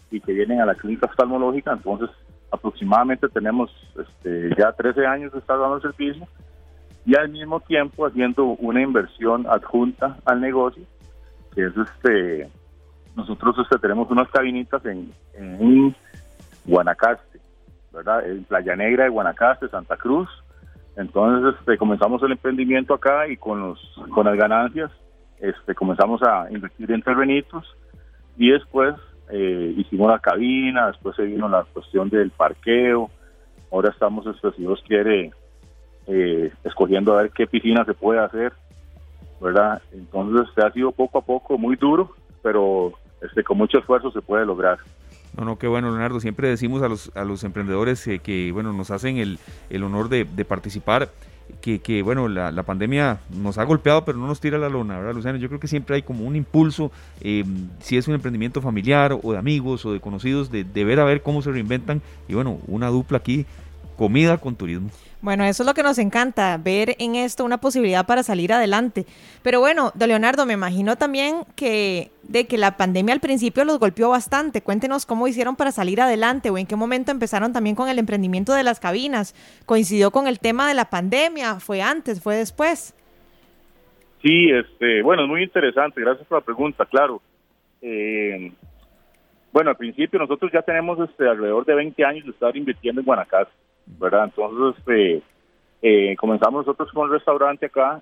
y que vienen a la clínica oftalmológica. Entonces, aproximadamente tenemos este, ya 13 años de estar dando servicio y al mismo tiempo haciendo una inversión adjunta al negocio, que es este, nosotros este, tenemos unas cabinitas en Guanacaste, ¿verdad? En Playa Negra de Guanacaste, Santa Cruz, entonces este, comenzamos el emprendimiento acá y con, los, con las ganancias este, comenzamos a invertir en terrenitos y después eh, hicimos la cabina, después se vino la cuestión del parqueo, ahora estamos, este, si Dios quiere, eh, escogiendo a ver qué piscina se puede hacer, ¿verdad? Entonces ha sido poco a poco muy duro, pero este, con mucho esfuerzo se puede lograr. No, no, qué bueno, Leonardo. Siempre decimos a los, a los emprendedores eh, que, bueno, nos hacen el, el honor de, participar que, que bueno, la, pandemia nos ha golpeado, pero no nos tira la lona, ¿verdad, Luciano? Yo creo que siempre hay como un impulso, eh, si es un emprendimiento familiar o de amigos o de conocidos, de ver a ver cómo se reinventan. Y bueno, una dupla aquí, comida con turismo. Bueno, eso es lo que nos encanta, ver en esto una posibilidad para salir adelante. Pero bueno, don Leonardo, me imagino también que de que la pandemia al principio los golpeó bastante. Cuéntenos cómo hicieron para salir adelante o en qué momento empezaron también con el emprendimiento de las cabinas. ¿Coincidió con el tema de la pandemia? ¿Fue antes? ¿Fue después? Sí, este, bueno, es muy interesante. Gracias por la pregunta, claro. Eh, bueno, al principio nosotros ya tenemos este, alrededor de 20 años de estar invirtiendo en Guanacaste. ¿Verdad? Entonces, este, eh, comenzamos nosotros con el restaurante acá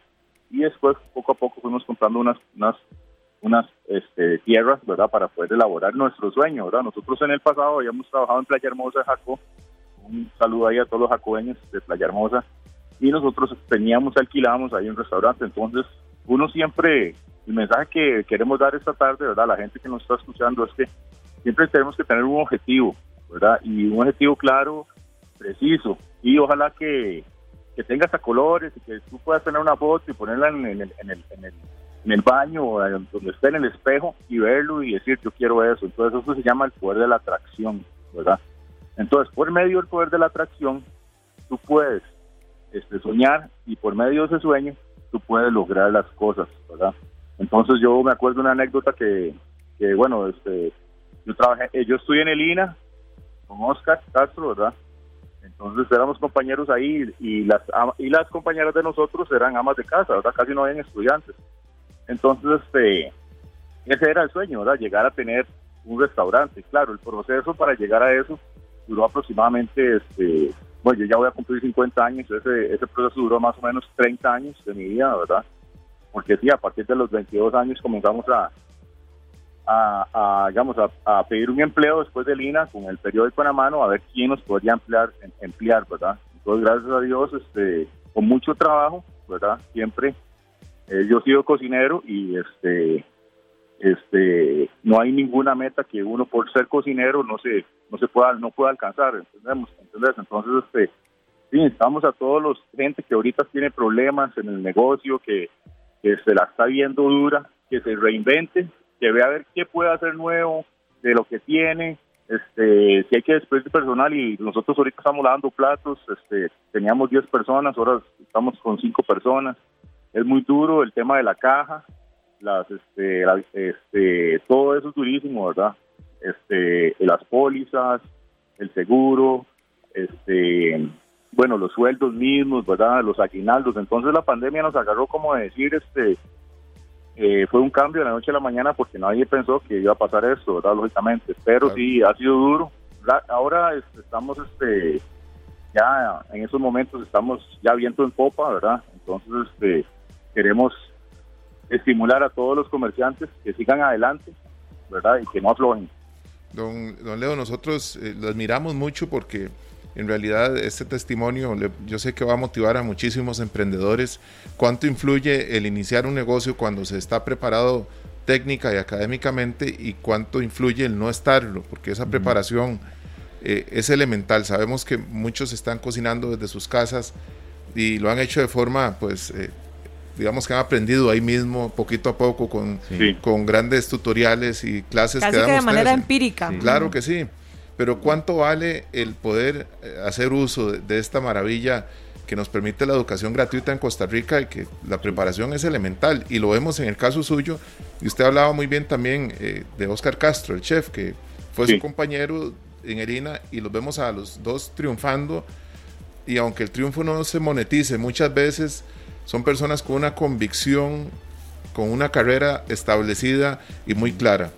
y después poco a poco fuimos comprando unas unas unas este, tierras, ¿verdad? Para poder elaborar nuestro sueño, ¿verdad? Nosotros en el pasado habíamos trabajado en Playa Hermosa Jaco, un saludo ahí a todos los jacobeños de Playa Hermosa, y nosotros teníamos, alquilábamos ahí un restaurante, entonces uno siempre, el mensaje que queremos dar esta tarde, ¿verdad? La gente que nos está escuchando es que siempre tenemos que tener un objetivo, ¿verdad? Y un objetivo claro preciso y ojalá que, que tengas a colores y que tú puedas tener una foto y ponerla en, el, en, el, en, el, en el baño o donde esté en el espejo y verlo y decir yo quiero eso. Entonces eso se llama el poder de la atracción, ¿verdad? Entonces por medio del poder de la atracción tú puedes este, soñar y por medio de ese sueño tú puedes lograr las cosas, ¿verdad? Entonces yo me acuerdo una anécdota que, que bueno, este, yo trabajé, eh, yo estudié en el INA con Oscar Castro, ¿verdad? Entonces éramos compañeros ahí y las y las compañeras de nosotros eran amas de casa, ¿verdad? Casi no habían estudiantes. Entonces, este, ese era el sueño, ¿verdad? Llegar a tener un restaurante. Claro, el proceso para llegar a eso duró aproximadamente, este, bueno, yo ya voy a cumplir 50 años, ese, ese proceso duró más o menos 30 años de mi vida, ¿verdad? Porque sí, a partir de los 22 años comenzamos a, a, digamos, a, pedir un empleo después del INA con el periódico en la mano a ver quién nos podría emplear, emplear ¿verdad? Entonces, gracias a Dios, este, con mucho trabajo, ¿verdad? Siempre. Eh, yo he sido cocinero y este este no hay ninguna meta que uno por ser cocinero no se no se pueda no pueda alcanzar entendemos entonces este sí estamos a todos los gente que ahorita tiene problemas en el negocio que, que se la está viendo dura que se reinvente que vea a ver qué puede hacer nuevo de lo que tiene, este, si hay que despedir personal y nosotros ahorita estamos lavando platos, este, teníamos 10 personas, ahora estamos con 5 personas. Es muy duro el tema de la caja, las, este, este, todo eso es durísimo, ¿verdad? Este, las pólizas, el seguro, este, bueno, los sueldos mismos, ¿verdad? Los aguinaldos. Entonces la pandemia nos agarró como de decir, este, eh, fue un cambio de la noche a la mañana porque nadie pensó que iba a pasar esto, ¿verdad? Lógicamente, pero sí, ha sido duro. Ahora este, estamos, este, ya en esos momentos estamos ya viento en popa, ¿verdad? Entonces, este, queremos estimular a todos los comerciantes que sigan adelante, ¿verdad? Y que no aflojen. Don, don Leo, nosotros eh, lo admiramos mucho porque en realidad este testimonio yo sé que va a motivar a muchísimos emprendedores. ¿Cuánto influye el iniciar un negocio cuando se está preparado técnica y académicamente y cuánto influye el no estarlo? Porque esa preparación eh, es elemental. Sabemos que muchos están cocinando desde sus casas y lo han hecho de forma, pues, eh, digamos que han aprendido ahí mismo, poquito a poco, con, con grandes tutoriales y clases Casi que, de manera empírica. Claro que sí. Pero ¿cuánto vale el poder eh, hacer uso de, esta maravilla que nos permite la educación gratuita en Costa Rica y que la preparación es elemental? Y lo vemos en el caso suyo, y usted hablaba muy bien también eh, de Oscar Castro, el chef, que fue su compañero en Erina, y los vemos a los dos triunfando, y aunque el triunfo no se monetice, muchas veces son personas con una convicción, con una carrera establecida y muy clara.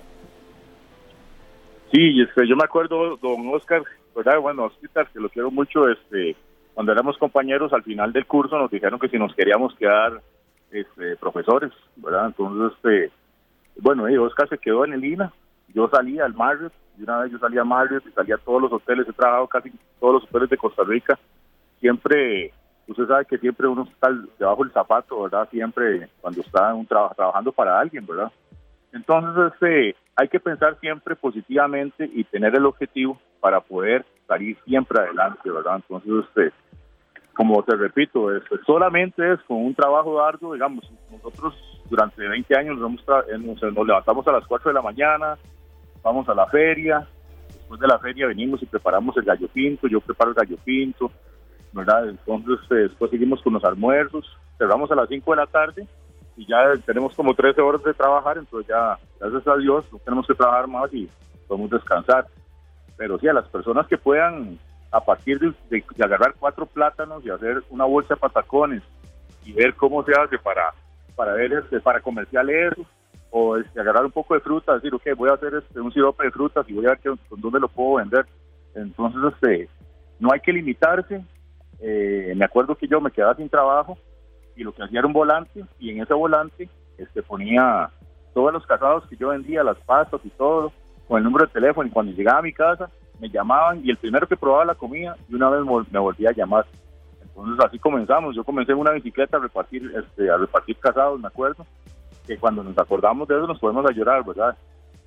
Sí, es que yo me acuerdo, don Oscar, ¿verdad? Bueno, Oscar, que lo quiero mucho, este, cuando éramos compañeros al final del curso nos dijeron que si nos queríamos quedar este, profesores, ¿verdad? Entonces, este, bueno, Oscar se quedó en el INA, yo salía al Marriott, y una vez yo salía a Marriott y salía a todos los hoteles, he trabajado casi todos los hoteles de Costa Rica, siempre, usted sabe que siempre uno está debajo del zapato, ¿verdad? Siempre cuando está un trabajando para alguien, ¿verdad? Entonces, este, hay que pensar siempre positivamente y tener el objetivo para poder salir siempre adelante, ¿verdad? Entonces, este, como te repito, este, solamente es con un trabajo arduo, digamos, nosotros durante 20 años nos, nos, levantamos a las 4 de la mañana, vamos a la feria, después de la feria venimos y preparamos el gallo pinto, yo preparo el gallo pinto, ¿verdad? Entonces este, después seguimos con los almuerzos, cerramos a las 5 de la tarde y ya tenemos como 13 horas de trabajar, entonces ya, gracias a Dios, no tenemos que trabajar más y podemos descansar. Pero sí, a las personas que puedan, a partir de, agarrar cuatro plátanos y hacer una bolsa de patacones y ver cómo se hace para para ver este, para comercial eso, o este, agarrar un poco de fruta, decir, ok, voy a hacer este, un sirope de frutas y voy a ver con dónde lo puedo vender. Entonces, este, no hay que limitarse. Eh, me acuerdo que yo me quedaba sin trabajo y lo que hacía era un volante y en ese volante este, ponía todos los casados que yo vendía, las pastas y todo, con el número de teléfono y cuando llegaba a mi casa me llamaban y el primero que probaba la comida y una vez me volvía a llamar. Entonces así comenzamos. Yo comencé en una bicicleta a repartir, este, a repartir casados, me acuerdo, que cuando nos acordamos de eso nos podemos a llorar, ¿verdad?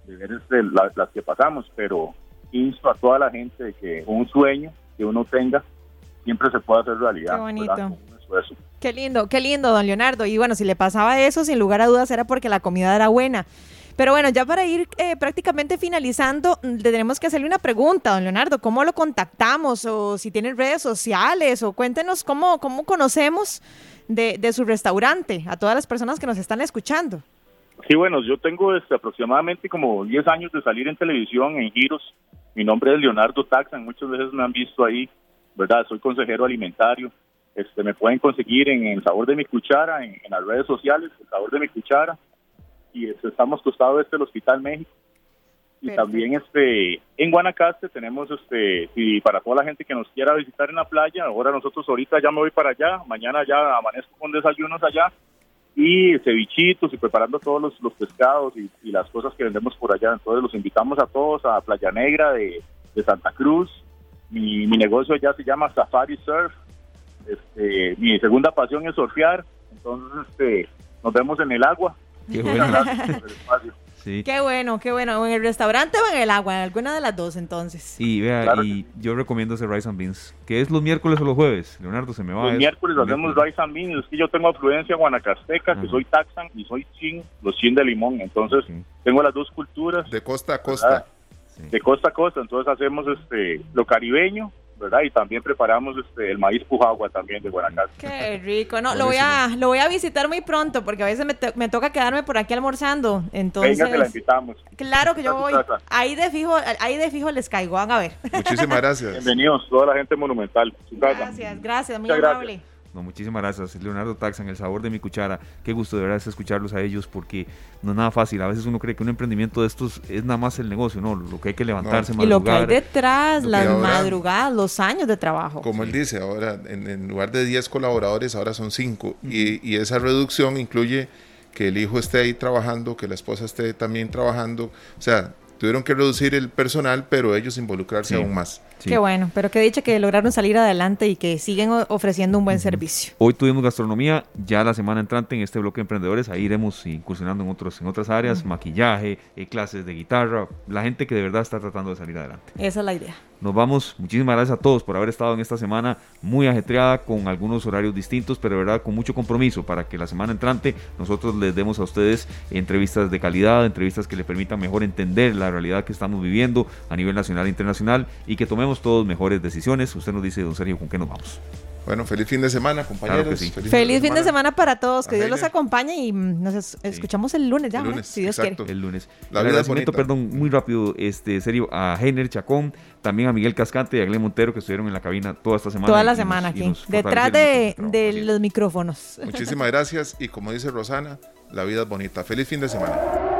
De ver este, las que pasamos, pero insto a toda la gente de que un sueño que uno tenga siempre se puede hacer realidad. Qué bonito. Qué lindo, qué lindo, don Leonardo. Y bueno, si le pasaba eso, sin lugar a dudas era porque la comida era buena. Pero bueno, ya para ir eh, prácticamente finalizando, mm, tenemos que hacerle una pregunta, don Leonardo. ¿Cómo lo contactamos? O si tienen redes sociales, o cuéntenos cómo, cómo conocemos de, su restaurante a todas las personas que nos están escuchando. Sí, bueno, yo tengo este, aproximadamente como 10 años de salir en televisión, en giros. Mi nombre es Leonardo Taxan, muchas veces me han visto ahí, ¿verdad? Soy consejero alimentario. Este, me pueden conseguir en El Sabor de mi Cuchara, en, en las redes sociales, El Sabor de mi Cuchara y este, estamos costados este el Hospital México. Y también este en Guanacaste tenemos este y para toda la gente que nos quiera visitar en la playa, ahora nosotros ahorita ya me voy para allá, mañana ya amanezco con desayunos allá y cevichitos y preparando todos los, los pescados y, las cosas que vendemos por allá. Entonces los invitamos a todos a Playa Negra de, de Santa Cruz. Mi, mi negocio ya se llama Safari Surf. Este, mi segunda pasión es surfear. Entonces este, nos vemos en el agua Qué bueno. Qué bueno, qué bueno. ¿En el restaurante o en el agua? En alguna de las dos, entonces. Y vea, y yo recomiendo ese Rice and Beans. ¿Que es los miércoles o los jueves? Leonardo, se me va. Los miércoles hacemos Rice and Beans. Es que yo tengo afluencia guanacasteca, que soy taxan y soy chin, los chin de limón. Entonces, tengo las dos culturas. De costa a costa. De costa a costa. Entonces, hacemos este lo caribeño ¿verdad? Y también preparamos este el maíz pujagua también de Guanacaste. Qué rico, no, lo voy a lo voy a visitar muy pronto porque a veces me, me toca quedarme por aquí almorzando, entonces Venga, te la invitamos. Claro que yo voy. Ahí de fijo, ahí de fijo les caigo, van a ver. Muchísimas gracias. Bienvenidos toda la gente monumental. Gracias, gracias, muy amable. No, muchísimas gracias, Leonardo Taxan, el sabor de mi cuchara. Qué gusto de verdad escucharlos a ellos porque no es nada fácil. A veces uno cree que un emprendimiento de estos es nada más el negocio, no, lo que hay que levantarse, Y lo que hay detrás, las madrugadas, los años de trabajo. Como él dice, ahora en, lugar de 10 colaboradores, ahora son 5. y, y esa reducción incluye que el hijo esté ahí trabajando, que la esposa esté también trabajando. O sea, tuvieron que reducir el personal, pero ellos involucrarse aún más. Qué bueno, pero que dicho que lograron salir adelante y que siguen ofreciendo un buen servicio. Hoy tuvimos gastronomía, ya la semana entrante en este bloque de emprendedores, ahí iremos incursionando en, otros, en otras áreas, maquillaje, eh, clases de guitarra, la gente que de verdad está tratando de salir adelante. Esa es la idea. Nos vamos. Muchísimas gracias a todos por haber estado en esta semana muy ajetreada con algunos horarios distintos, pero de verdad con mucho compromiso para que la semana entrante nosotros les demos a ustedes entrevistas de calidad, entrevistas que les permitan mejor entender la realidad que estamos viviendo a nivel nacional e internacional y que tomemos todos mejores decisiones. Usted nos dice, don Sergio, ¿con qué nos vamos? Bueno, feliz fin de semana, compañeros. Feliz, fin de semana para todos. Que Dios los acompañe y nos escuchamos el lunes ya, el si Dios quiere. El lunes. La vida perdón, muy rápido, este, serio, a Heiner Chacón, también a Miguel Cascante y a Glenn Montero que estuvieron en la cabina toda esta semana. Toda la semana aquí, detrás de, de los micrófonos. Muchísimas gracias y como dice Rosana, la vida es bonita. Feliz fin de semana.